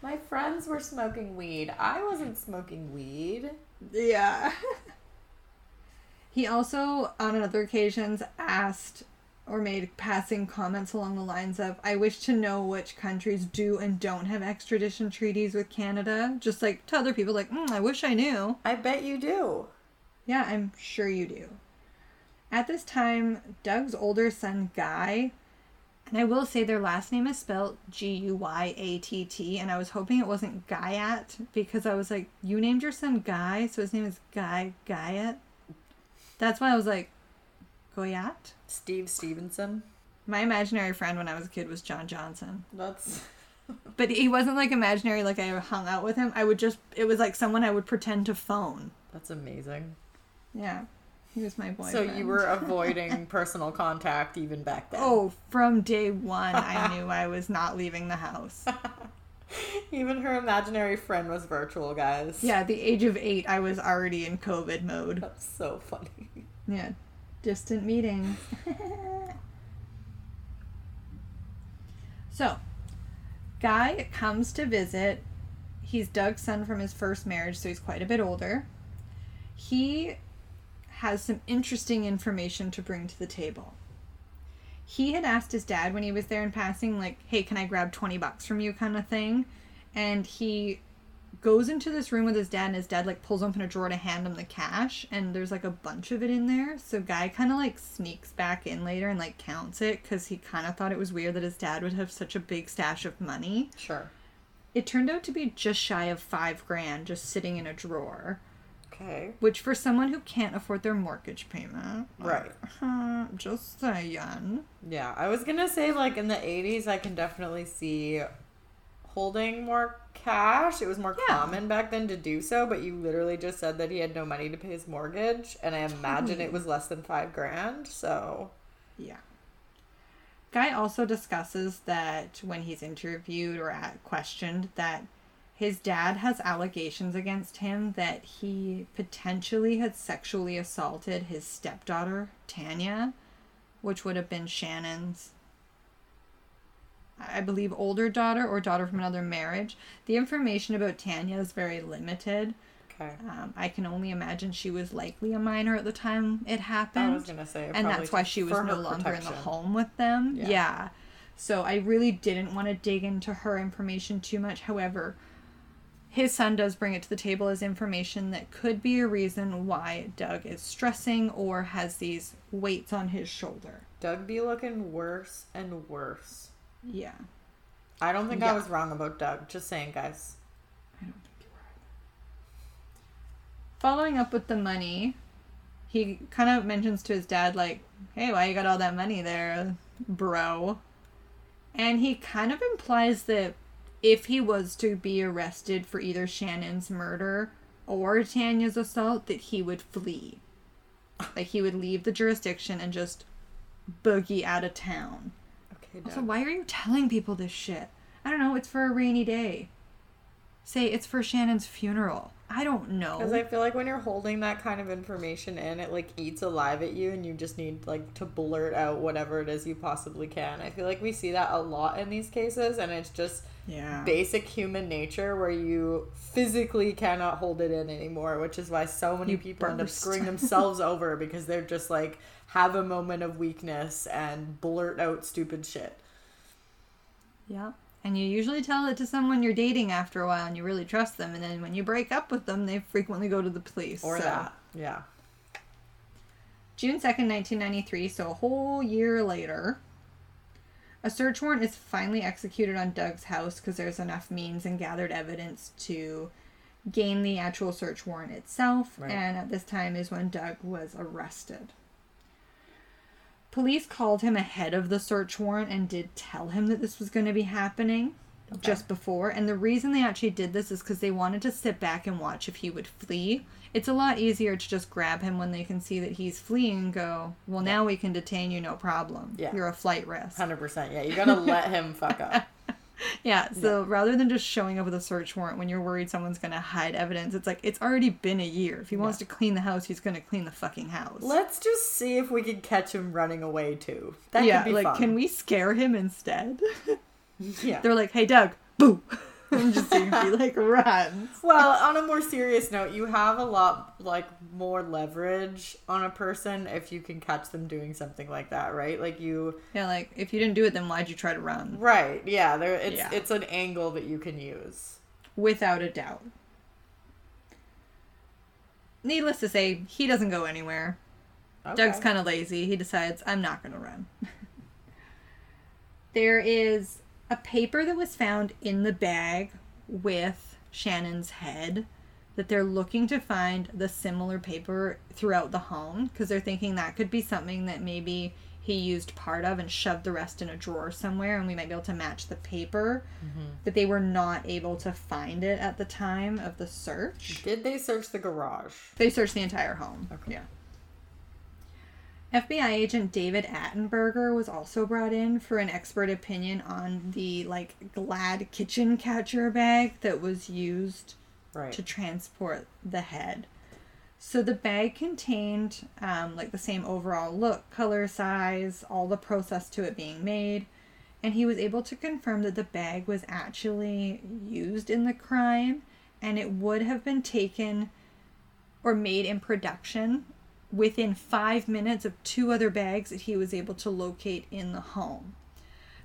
My friends were smoking weed. I wasn't smoking weed. Yeah. he also, on other occasions, asked or made passing comments along the lines of, I wish to know which countries do and don't have extradition treaties with Canada. Just like to other people, like, mm, I wish I knew. I bet you do. Yeah, I'm sure you do. At this time, Doug's older son, Guy, and I will say their last name is spelled G U Y A T T, and I was hoping it wasn't Guyat because I was like, you named your son Guy, so his name is Guy Guyat. That's why I was like, Goyat? Steve Stevenson. My imaginary friend when I was a kid was John Johnson. That's. but he wasn't like imaginary, like I hung out with him. I would just, it was like someone I would pretend to phone. That's amazing. Yeah. He was my boyfriend. So you were avoiding personal contact even back then? Oh, from day one, I knew I was not leaving the house. Even her imaginary friend was virtual, guys. Yeah, at the age of eight, I was already in COVID mode. That's so funny. Yeah, distant meetings. so, Guy comes to visit. He's Doug's son from his first marriage, so he's quite a bit older. He has some interesting information to bring to the table. He had asked his dad when he was there in passing, like, hey, can I grab 20 bucks from you, kind of thing. And he goes into this room with his dad and his dad like pulls open a drawer to hand him the cash and there's like a bunch of it in there. So guy kind of like sneaks back in later and like counts it because he kind of thought it was weird that his dad would have such a big stash of money. Sure. It turned out to be just shy of five grand just sitting in a drawer. Okay. Which for someone who can't afford their mortgage payment right. uh, just saying. Yeah i was gonna say like in the 80s i can definitely see holding more cash. It was more yeah. common back then to do so, but you literally just said that he had no money to pay his mortgage, and I imagine it was less than five grand. So, yeah. Guy also discusses that when he's interviewed or at, questioned, that his dad has allegations against him that he potentially had sexually assaulted his stepdaughter, Tanya, which would have been Shannon's I believe, older daughter or daughter from another marriage. The information about Tanya is very limited. Okay. Um, I can only imagine she was likely a minor at the time it happened. I was gonna say, and that's why she was no longer protection. in the home with them. Yeah. yeah. So I really didn't want to dig into her information too much. However, his son does bring it to the table as information that could be a reason why Doug is stressing or has these weights on his shoulder. Doug be looking worse and worse. Yeah. I don't think yeah. I was wrong about Doug. Just saying, guys. I don't think you were. Following up with the money, he kind of mentions to his dad, like, hey, why you got all that money there, bro? And he kind of implies that if he was to be arrested for either Shannon's murder or Tanya's assault, that he would flee. like, he would leave the jurisdiction and just boogie out of town. Okay, Also, why are you telling people this shit? I don't know. It's for a rainy day. say it's for Shannon's funeral. I don't know. Because I feel like when you're holding that kind of information in, it like eats alive at you, and you just need like to blurt out whatever it is you possibly can. I feel like we see that a lot in these cases, and it's just yeah. basic human nature where you physically cannot hold it in anymore, which is why so many you people burst. end up screwing themselves over because they're just like have a moment of weakness and blurt out stupid shit. Yeah. And you usually tell it to someone you're dating after a while and you really trust them. And then when you break up with them, they frequently go to the police. Or so. that. Yeah. June 2nd, 1993, so a whole year later, a search warrant is finally executed on Doug's house because there's enough means and gathered evidence to gain the actual search warrant itself. Right. And at this time is when Doug was arrested. Police called him ahead of the search warrant and did tell him that this was going to be happening okay. just before. And the reason they actually did this is because they wanted to sit back and watch if he would flee. It's a lot easier to just grab him when they can see that he's fleeing and go, well, now we can detain you, no problem. Yeah. You're a flight risk. 100%. Yeah, you got to let him fuck up. Yeah, so yeah. rather than just showing up with a search warrant when you're worried someone's going to hide evidence, it's like it's already been a year. If he wants to clean the house, he's going to clean the fucking house. Let's just see if we can catch him running away too. That yeah, like fun. can we scare him instead? yeah. They're like, "Hey Doug, boo." and just seeing he like runs. Well, on a more serious note, you have a lot like more leverage on a person if you can catch them doing something like that, right? Like you Yeah, like if you didn't do it then why'd you try to run? Right. Yeah, there it's yeah. it's an angle that you can use. Without a doubt. Needless to say, he doesn't go anywhere. Okay. Doug's kind of lazy. He decides, I'm not going to run. there is a paper that was found in the bag with Shannon's head that they're looking to find the similar paper throughout the home because they're thinking that could be something that maybe he used part of and shoved the rest in a drawer somewhere and we might be able to match the paper. Mm-hmm. but they were not able to find it at the time of the search. Did they search the garage? They searched the entire home okay. yeah FBI agent David Attenberger was also brought in for an expert opinion on the like Glad kitchen catcher bag that was used right. to transport the head. So the bag contained um, like the same overall look, color, size, all the process to it being made, and he was able to confirm that the bag was actually used in the crime, and it would have been taken or made in production within five minutes of two other bags that he was able to locate in the home.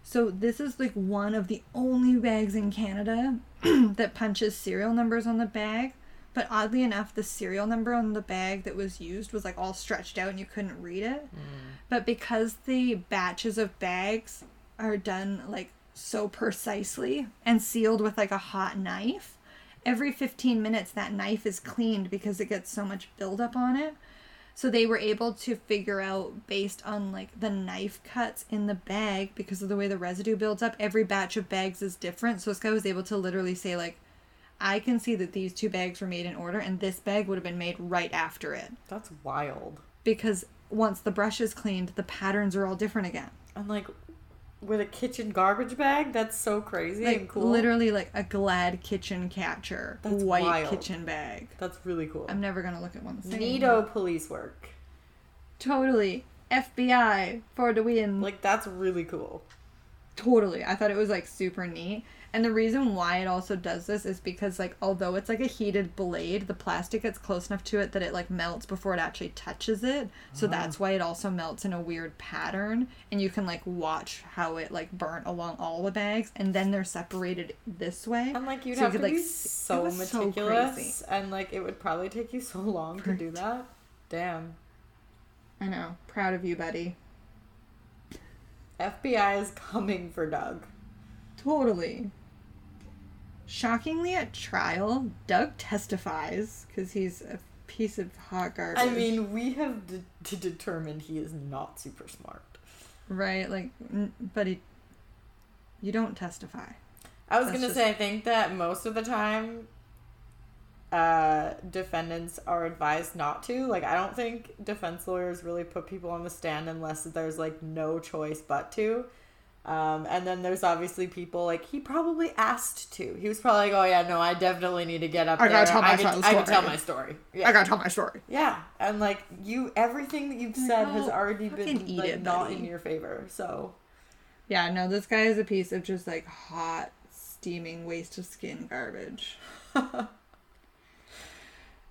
So this is like one of the only bags in Canada that punches serial numbers on the bag. But oddly enough, the serial number on the bag that was used was like all stretched out and you couldn't read it. Mm. But because the batches of bags are done like so precisely and sealed with like a hot knife, every 15 minutes that knife is cleaned because it gets so much buildup on it. So they were able to figure out based on like the knife cuts in the bag because of the way the residue builds up, every batch of bags is different. So this guy was able to literally say like I can see that these two bags were made in order and this bag would have been made right after it. That's wild. Because once the brush is cleaned, the patterns are all different again. And like with a kitchen garbage bag. That's so crazy like, and cool. Literally like a Glad kitchen catcher, That's white wild. kitchen bag. That's really cool. I'm never gonna look at one. Neato police work. Totally. FBI for the win. Like that's really cool. Totally. I thought it was like super neat. And the reason why it also does this is because like although it's like a heated blade, the plastic gets close enough to it that it like melts before it actually touches it. So oh. that's why it also melts in a weird pattern and you can like watch how it like burnt along all the bags and then they're separated this way. And like you'd so have you could, to like, be so meticulous so and like it would probably take you so long to do that. Damn. I know. Proud of you, buddy. FBI is coming for Doug. Totally. Shockingly, at trial, Doug testifies because he's a piece of hot garbage. I mean, we have de- to determine he is not super smart. Right, like, but he, you don't testify. I was That's gonna just... say, I think that most of the time, uh, defendants are advised not to. Like, I don't think defense lawyers really put people on the stand unless there's like no choice but to. Um, and then there's obviously people like he probably asked to. He was probably like, "Oh yeah, no, I definitely need to get up I there. Gotta tell my I, can, I can tell my story. Yeah. I gotta tell my story. Yeah, and like you, everything that you've said has already been like, it, not in your favor. So, yeah, no, this guy is a piece of just like hot, steaming waste of skin garbage.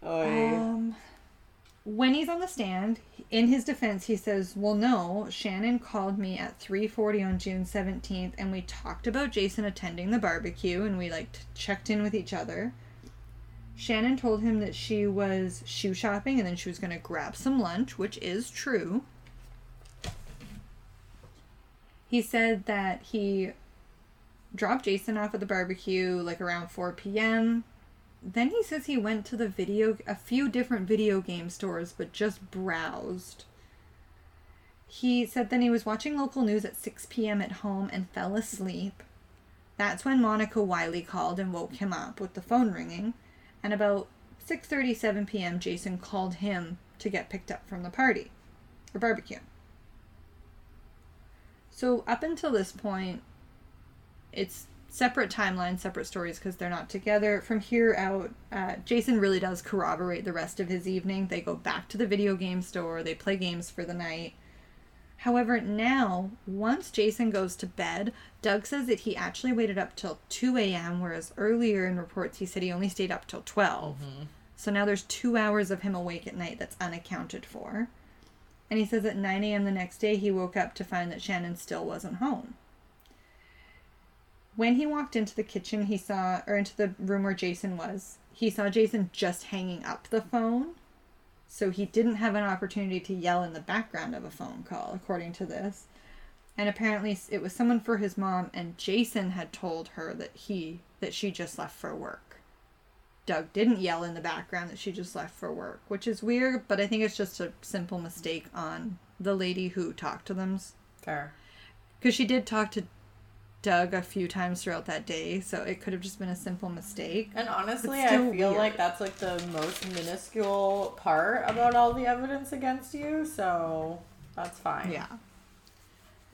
um, when he's on the stand, in his defense, he says, "Well, no, Shannon called me at 3:40 on June 17th, and we talked about Jason attending the barbecue, and we like checked in with each other." Shannon told him that she was shoe shopping and then she was going to grab some lunch, which is true. He said that he dropped Jason off at the barbecue like around 4 p.m then he says he went to the video a few different video game stores but just browsed. He said then he was watching local news at 6 p.m at home and fell asleep. That's when monica wiley called and woke him up with the phone ringing. And about 6.37 p.m jason called him to get picked up from the party or barbecue. So up until this point it's separate timelines, separate stories because they're not together. From here out, uh, Jason really does corroborate the rest of his evening. They go back to the video game store, they play games for the night. However, now, once Jason goes to bed, Doug says that he actually waited up till 2 a.m., whereas earlier in reports he said he only stayed up till 12. Mm-hmm. So now there's two hours of him awake at night that's unaccounted for. And he says at 9 a.m. the next day he woke up to find that Shannon still wasn't home. When he walked into the kitchen, he saw, or into the room where Jason was, he saw Jason just hanging up the phone. So he didn't have an opportunity to yell in the background of a phone call, according to this. And apparently it was someone for his mom, and Jason had told her that he, that she just left for work. Doug didn't yell in the background that she just left for work, which is weird, but I think it's just a simple mistake on the lady who talked to them. Fair. Because she did talk to Doug a few times throughout that day, so it could have just been a simple mistake. And honestly, I feel weird. like that's like the most minuscule part about all the evidence against you, so that's fine. Yeah.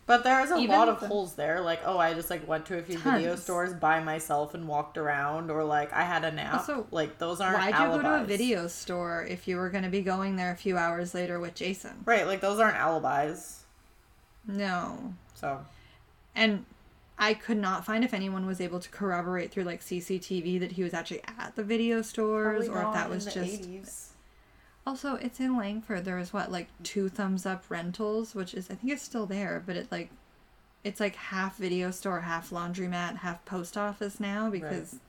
But there's a Even lot of the... holes there. Like, oh, I just like went to a few Tons. video stores by myself and walked around, or like I had a nap. Also, like those aren't. Why'd alibis. you go to a video store if you were going to be going there a few hours later with Jason? Right, like those aren't alibis. No. So. And I could not find if anyone was able to corroborate through like CCTV that he was actually at the video stores Probably or if that was just 80s. Also, it's in Langford. There was what like two thumbs up rentals, which is I think it's still there, but it like it's like half video store, half laundromat, half post office now because right.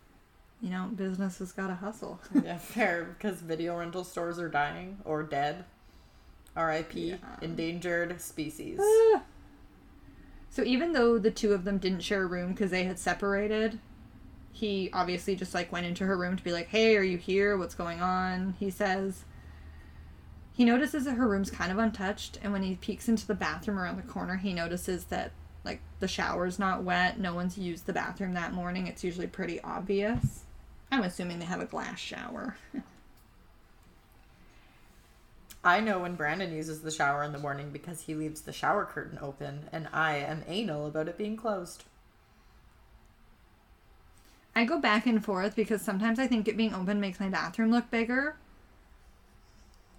you know, business has got to hustle. yeah, fair because video rental stores are dying or dead. R.I.P. Yeah. Endangered species. Ah. So even though the two of them didn't share a room because they had separated, he obviously just like went into her room to be like, "Hey, are you here? What's going on?" He says. He notices that her room's kind of untouched, and when he peeks into the bathroom around the corner, he notices that like the shower's not wet. No one's used the bathroom that morning. It's usually pretty obvious. I'm assuming they have a glass shower. I know when Brandon uses the shower in the morning because he leaves the shower curtain open, and I am anal about it being closed. I go back and forth because sometimes I think it being open makes my bathroom look bigger.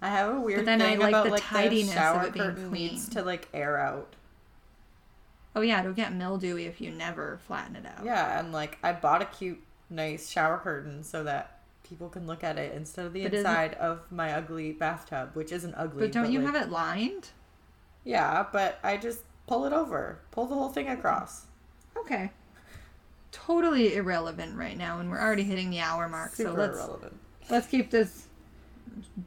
I have a weird but then thing I like about the like tidiness the shower of it being clean. needs to like air out. Oh yeah, it'll get mildewy if you never flatten it out. Yeah, and like I bought a cute, nice shower curtain so that people can look at it instead of the but inside of my ugly bathtub, which isn't ugly. But don't but you like, have it lined? Yeah, but I just pull it over, pull the whole thing across. Okay. Totally irrelevant right now, and we're already hitting the hour mark. Super so let's irrelevant. let's keep this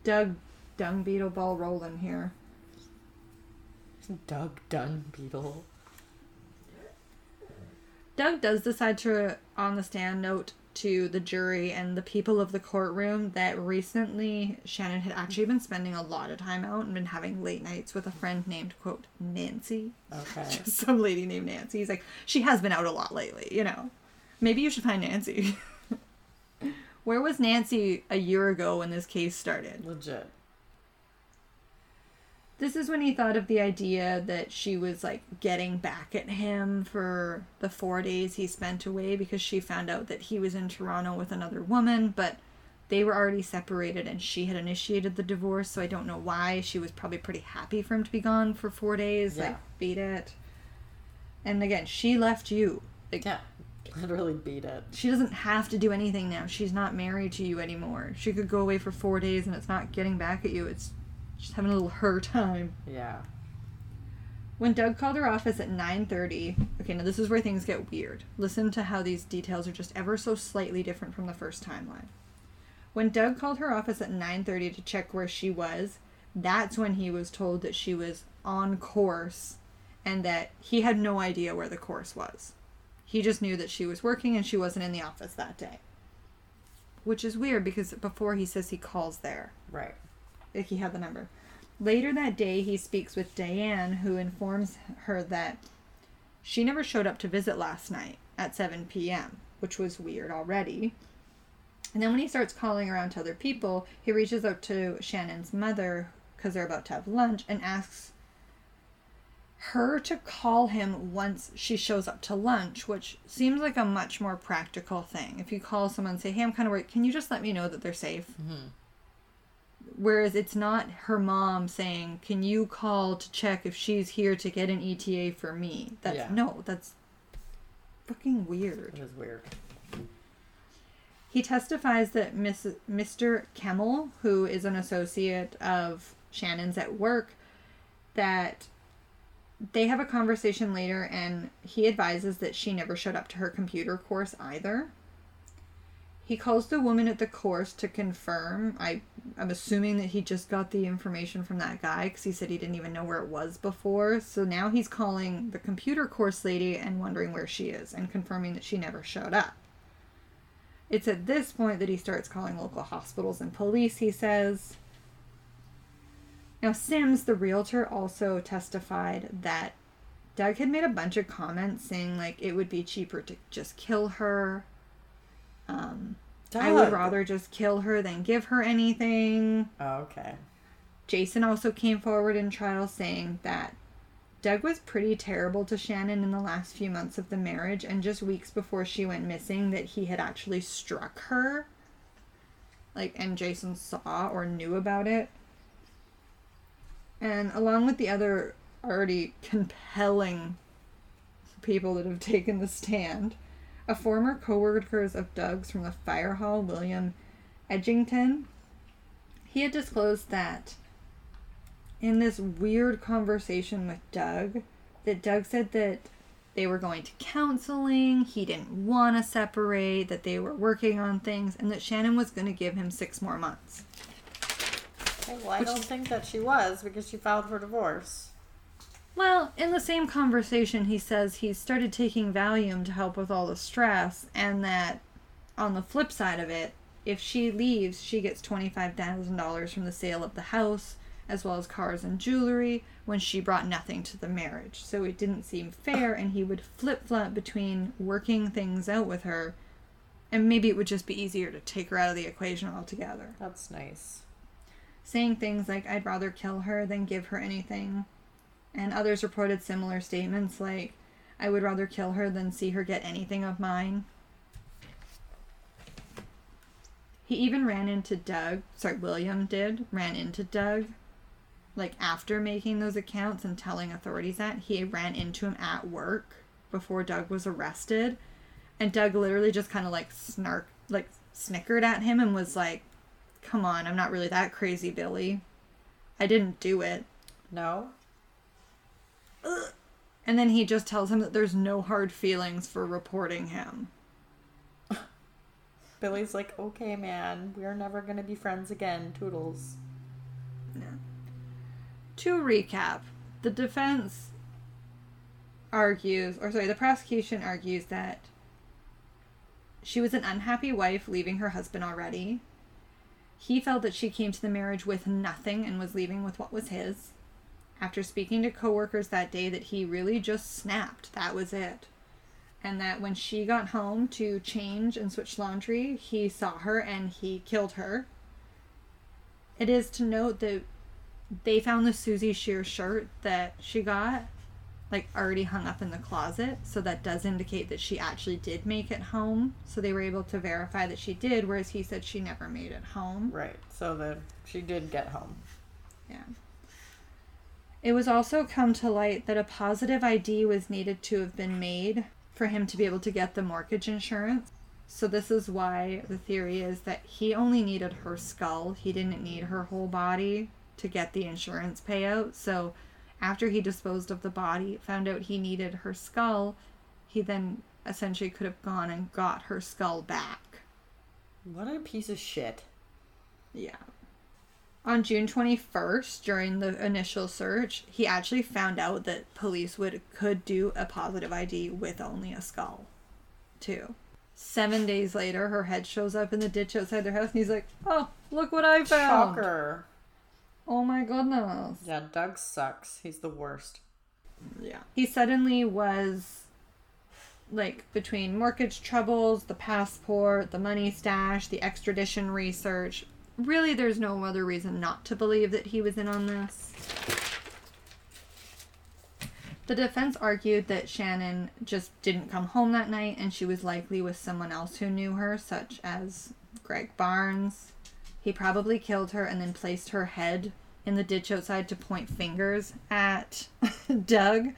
Doug Dung Beetle ball rolling here. Doug Dung Beetle. Doug does decide to, on the stand, note to the jury and the people of the courtroom that recently Shannon had actually been spending a lot of time out and been having late nights with a friend named quote Nancy. Okay. Some lady named Nancy. He's like, she has been out a lot lately, you know. Maybe you should find Nancy. Where was Nancy a year ago when this case started? Legit. This is when he thought of the idea that she was like getting back at him for the four days he spent away because she found out that he was in Toronto with another woman, but they were already separated and she had initiated the divorce, so I don't know why. She was probably pretty happy for him to be gone for four days. Yeah. Like, beat it. And again, she left you. Like, yeah. Literally beat it. She doesn't have to do anything now. She's not married to you anymore. She could go away for four days and it's not getting back at you. It's just having a little her time. Yeah. When Doug called her office at 9:30, okay, now this is where things get weird. Listen to how these details are just ever so slightly different from the first timeline. When Doug called her office at 9:30 to check where she was, that's when he was told that she was on course and that he had no idea where the course was. He just knew that she was working and she wasn't in the office that day. Which is weird because before he says he calls there. Right. He had the number. Later that day, he speaks with Diane, who informs her that she never showed up to visit last night at 7 p.m., which was weird already. And then when he starts calling around to other people, he reaches out to Shannon's mother because they're about to have lunch and asks her to call him once she shows up to lunch, which seems like a much more practical thing. If you call someone and say, Hey, I'm kind of worried, can you just let me know that they're safe? Mm-hmm. Whereas it's not her mom saying, Can you call to check if she's here to get an ETA for me? That's yeah. no, that's fucking weird. It is weird. He testifies that Miss, Mr. Kemmel, who is an associate of Shannon's at work, that they have a conversation later and he advises that she never showed up to her computer course either. He calls the woman at the course to confirm. I, I'm assuming that he just got the information from that guy because he said he didn't even know where it was before. So now he's calling the computer course lady and wondering where she is and confirming that she never showed up. It's at this point that he starts calling local hospitals and police, he says. Now, Sims, the realtor, also testified that Doug had made a bunch of comments saying, like, it would be cheaper to just kill her. Um, I would rather just kill her than give her anything. Oh, okay. Jason also came forward in trial saying that Doug was pretty terrible to Shannon in the last few months of the marriage, and just weeks before she went missing, that he had actually struck her. Like, and Jason saw or knew about it. And along with the other already compelling people that have taken the stand, a former co-workers of Doug's from the fire hall, William Edgington, he had disclosed that in this weird conversation with Doug that Doug said that they were going to counseling, he didn't want to separate, that they were working on things, and that Shannon was going to give him six more months. Okay, well, I Which, don't think that she was because she filed for divorce. Well, in the same conversation, he says he started taking Valium to help with all the stress, and that on the flip side of it, if she leaves, she gets $25,000 from the sale of the house as well as cars and jewelry, when she brought nothing to the marriage. So it didn't seem fair, and he would flip flop between working things out with her, and maybe it would just be easier to take her out of the equation altogether. That's nice. Saying things like, I'd rather kill her than give her anything. And others reported similar statements like, I would rather kill her than see her get anything of mine. He even ran into Doug, sorry, William did, ran into Doug like after making those accounts and telling authorities that. He ran into him at work before Doug was arrested. And Doug literally just kind of like snark like snickered at him and was like come on I'm not really that crazy Billy. I didn't do it. No Ugh. and then he just tells him that there's no hard feelings for reporting him Billy's like okay man we're never going to be friends again toodles to recap, the defense argues, or sorry, the prosecution argues that she was an unhappy wife leaving her husband already. He felt that she came to the marriage with nothing and was leaving with what was his. After speaking to coworkers that day that he really just snapped. That was it. And that when she got home to change and switch laundry, he saw her and he killed her. It is to note that they found the Suzy Shier shirt that she got like already hung up in the closet so that does indicate that she actually did make it home so they were able to verify that she did whereas he said she never made it home right so that she did get home yeah it was also come to light that a positive id was needed to have been made for him to be able to get the mortgage insurance so this is why the theory is that he only needed her skull he didn't need her whole body to get the insurance payout so after he disposed of the body, found out he needed her skull, he then essentially could have gone and got her skull back. What a piece of shit. Yeah. On June 21st, during the initial search, he actually found out that police would could do a positive ID with only a skull, too. Seven days later, her head shows up in the ditch outside their house, and he's like, "Oh, look what I found!" Shocker. Oh my goodness. Yeah, Doug sucks. He's the worst. Yeah. He suddenly was like between mortgage troubles, the passport, the money stash, the extradition research. Really, there's no other reason not to believe that he was in on this. The defense argued that Shannon just didn't come home that night and she was likely with someone else who knew her, such as Greg Barnes. He probably killed her and then placed her head in the ditch outside to point fingers at Doug.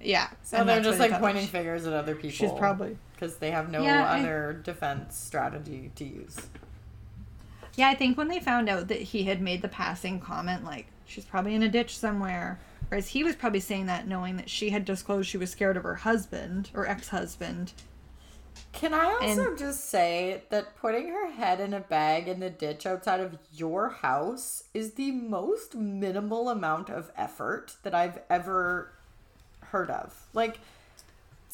Yeah. So they're just like pointing fingers at other people. She's probably because they have no yeah, other I, defense strategy to use. Yeah, I think when they found out that he had made the passing comment, like she's probably in a ditch somewhere, whereas he was probably saying that knowing that she had disclosed she was scared of her husband or ex-husband, can I also and, just say that putting her head in a bag in the ditch outside of your house is the most minimal amount of effort that I've ever heard of. Like,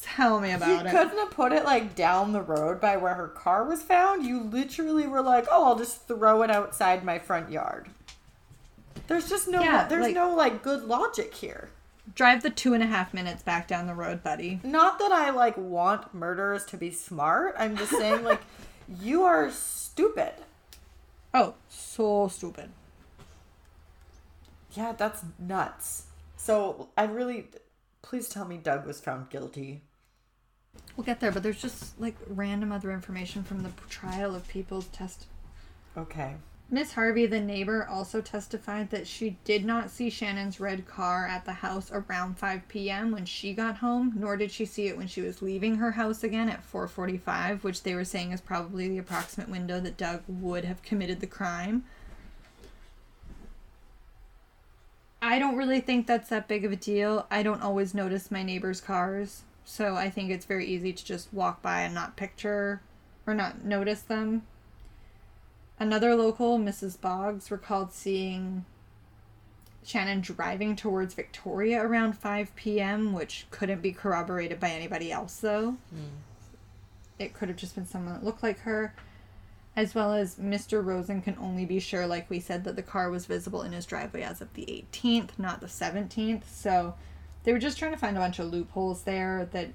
tell me about you it. You couldn't have put it like down the road by where her car was found. You literally were like, "Oh, I'll just throw it outside my front yard." There's just no, yeah, there's like, no like good logic here. Drive the two and a half minutes back down the road, buddy. Not that I like want murderers to be smart. I'm just saying, like, you are stupid. Oh, so stupid. Yeah, that's nuts. So I really, please tell me Doug was found guilty. We'll get there, but there's just like random other information from the trial of people's test. Okay. Miss Harvey, the neighbor, also testified that she did not see Shannon's red car at the house around 5 p.m. when she got home, nor did she see it when she was leaving her house again at 4:45, which they were saying is probably the approximate window that Doug would have committed the crime. I don't really think that's that big of a deal. I don't always notice my neighbors' cars, so I think it's very easy to just walk by and not picture or not notice them Another local, Mrs. Boggs, recalled seeing Shannon driving towards Victoria around 5 p.m., which couldn't be corroborated by anybody else, though. Mm. It could have just been someone that looked like her. As well as Mr. Rosen can only be sure, like we said, that the car was visible in his driveway as of the 18th, not the 17th. So they were just trying to find a bunch of loopholes there that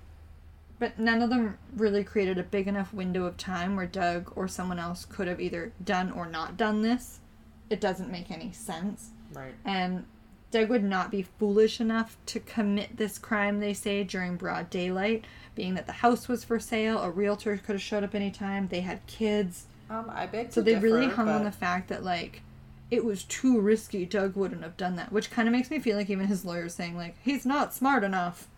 but none of them really created a big enough window of time where Doug or someone else could have either done or not done this. It doesn't make any sense. Right. And Doug would not be foolish enough to commit this crime, they say, during broad daylight, being that the house was for sale, a realtor could have showed up anytime, they had kids. Um, I beg So they differ, really hung but... on the fact that, like, it was too risky. Doug wouldn't have done that, which kind of makes me feel like even his lawyer's saying, like, he's not smart enough.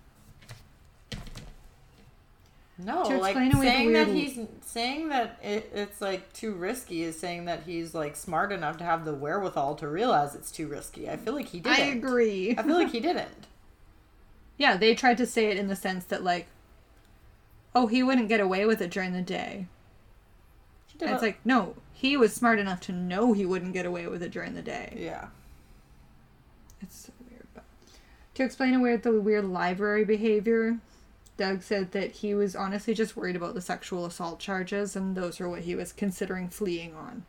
No, like saying that he's saying that it, it's like too risky is saying that he's like smart enough to have the wherewithal to realize it's too risky. I feel like he didn't. I agree. I feel like he didn't. Yeah, they tried to say it in the sense that like, oh, he wouldn't get away with it during the day. And it's like no, he was smart enough to know he wouldn't get away with it during the day. Yeah. It's so weird, but to explain away the weird library behavior, Doug said that he was honestly just worried about the sexual assault charges, and those are what he was considering fleeing on.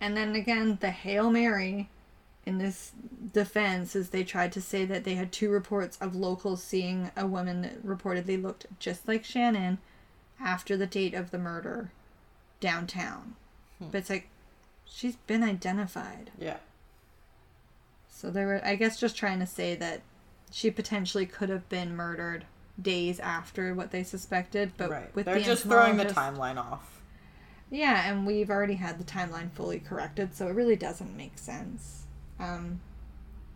And then again, the Hail Mary in this defense is they tried to say that they had two reports of locals seeing a woman that reportedly looked just like Shannon after the date of the murder downtown. Hmm. But it's like, she's been identified. Yeah. So they were, I guess, just trying to say that she potentially could have been murdered days after what they suspected, but right. with they're the just throwing the timeline off. Yeah, and we've already had the timeline fully corrected, so it really doesn't make sense. Um,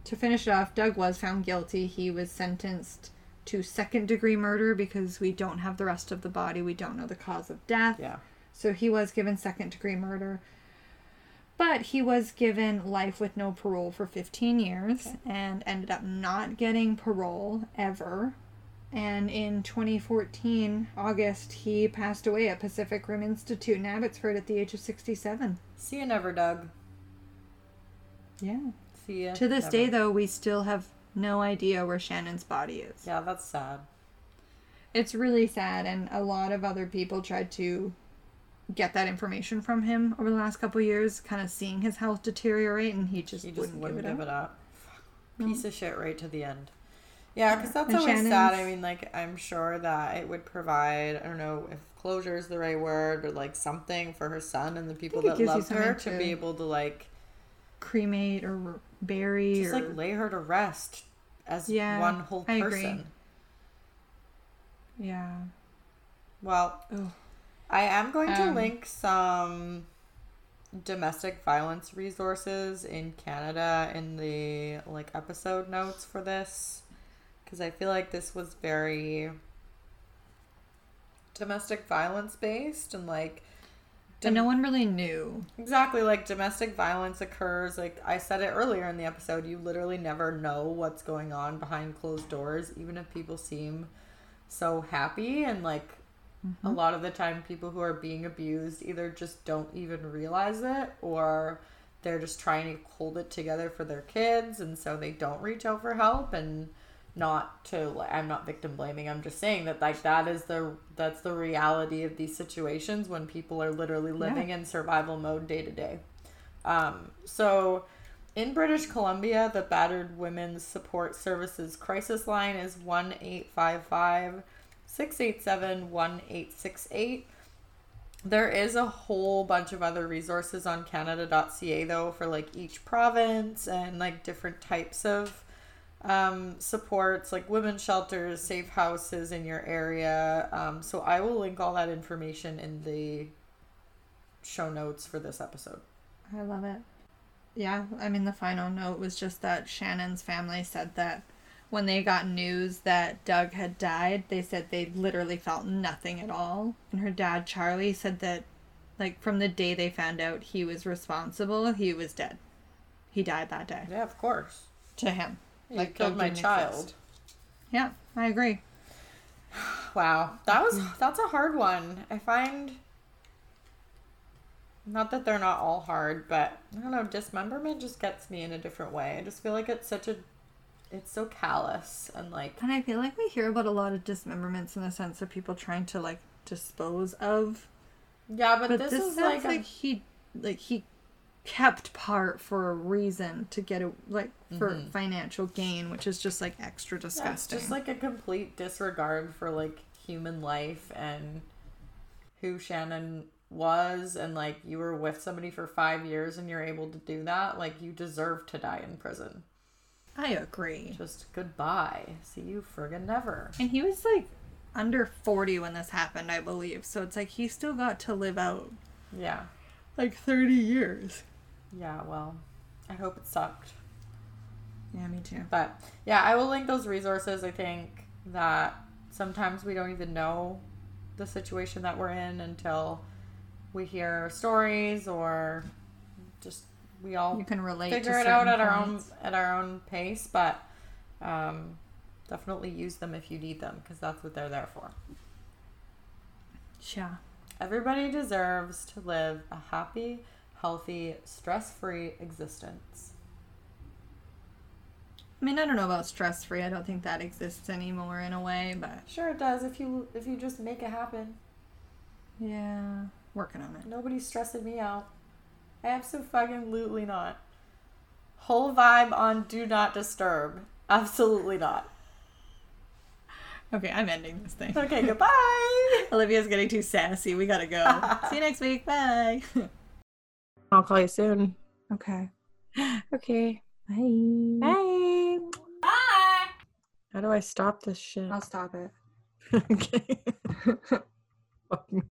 to finish it off, Doug was found guilty. He was sentenced to second degree murder because we don't have the rest of the body. We don't know the cause of death. Yeah. So he was given second degree murder. But he was given life with no parole for 15 years and ended up not getting parole ever. And in 2014, August, he passed away at Pacific Rim Institute in Abbotsford at the age of 67. See you never, Doug. Yeah. See ya. To this never. day, though, we still have no idea where Shannon's body is. Yeah, that's sad. It's really sad, and a lot of other people tried to get that information from him over the last couple of years, kind of seeing his health deteriorate, and he just, He just wouldn't, wouldn't, give it up. Fuck. Piece of shit right to the end. Yeah, because that's And always sad. I mean, like, I'm sure that it would provide, I don't know if closure is the right word, or like something for her son and the people that loved her to something be able to, like, Cremate or bury just or like lay her to rest as Yeah, one whole person. yeah. Well, Ugh. I am going to Um, link some domestic violence resources in Canada in the like episode notes for this because I feel like this was very domestic violence based and like And no one really knew. Exactly, like domestic violence occurs. Like I said it earlier in the episode, you literally never know what's going on behind closed doors, even if people seem so happy. And like a lot of the time, people who are being abused either just don't even realize it or they're just trying to hold it together for their kids. And so they don't reach out for help. And not to like I'm not victim blaming. I'm just saying that like that is the that's the reality of these situations when people are literally living in survival mode day to day. Um, so in British Columbia, the Battered Women's Support Services crisis line is 1 855 687 1868. There is a whole bunch of other resources on Canada.ca though for like each province and like different types of um, supports like women's shelters, safe houses in your area. Um, so I will link all that information in the show notes for this episode. I love it. Yeah, I mean, the final note was just that Shannon's family said that when they got news that Doug had died, they said they literally felt nothing at all. And her dad, Charlie, said that, like, from the day they found out he was responsible, he was dead. He died that day. Yeah, of course. To him. You Like, killed my child. exist. Yeah, I agree. Wow, that was that's a hard one. I find not that they're not all hard, but I don't know, dismemberment just gets me in a different way. I just feel like it's such a it's so callous and like And I feel like we hear about a lot of dismemberments in the sense of people trying to, like, dispose of yeah, but, But this, this, is sounds like, like, a- he like he kept part for a reason to get it like for mm-hmm. financial gain, which is just like extra yeah, it's disgusting. just like a complete disregard for like human life and who Shannon was and like you were with somebody for 5 years and you're able to do that, like you deserve to die in prison. I agree. Just goodbye. See you friggin' never. And he was like under 40 when this happened, I believe. So it's like he still got to live out Yeah. like 30 years. Yeah, well, I hope it sucked. Yeah, me too. But yeah, I will link those resources. I think that sometimes we don't even know the situation that we're in until we hear stories or just we all You can relate figure to it out at certain our own at our own pace. But um, definitely use them if you need them because that's what they're there for. Yeah. Everybody deserves to live a happy, healthy, stress-free existence. I mean, I don't know about stress free. I don't think that exists anymore in a way, but Sure, it does if you if you just make it happen. yeah, working on it. Nobody's stressing me out. Absolutely not. Whole vibe on do not disturb. Absolutely not. Okay, I'm ending this thing. Okay, goodbye. Olivia's getting too sassy. We gotta go. See you next week. Bye. I'll call you soon. Okay. Okay. Bye. Bye. Bye. How do I stop this shit? I'll stop it. okay. Fuck me.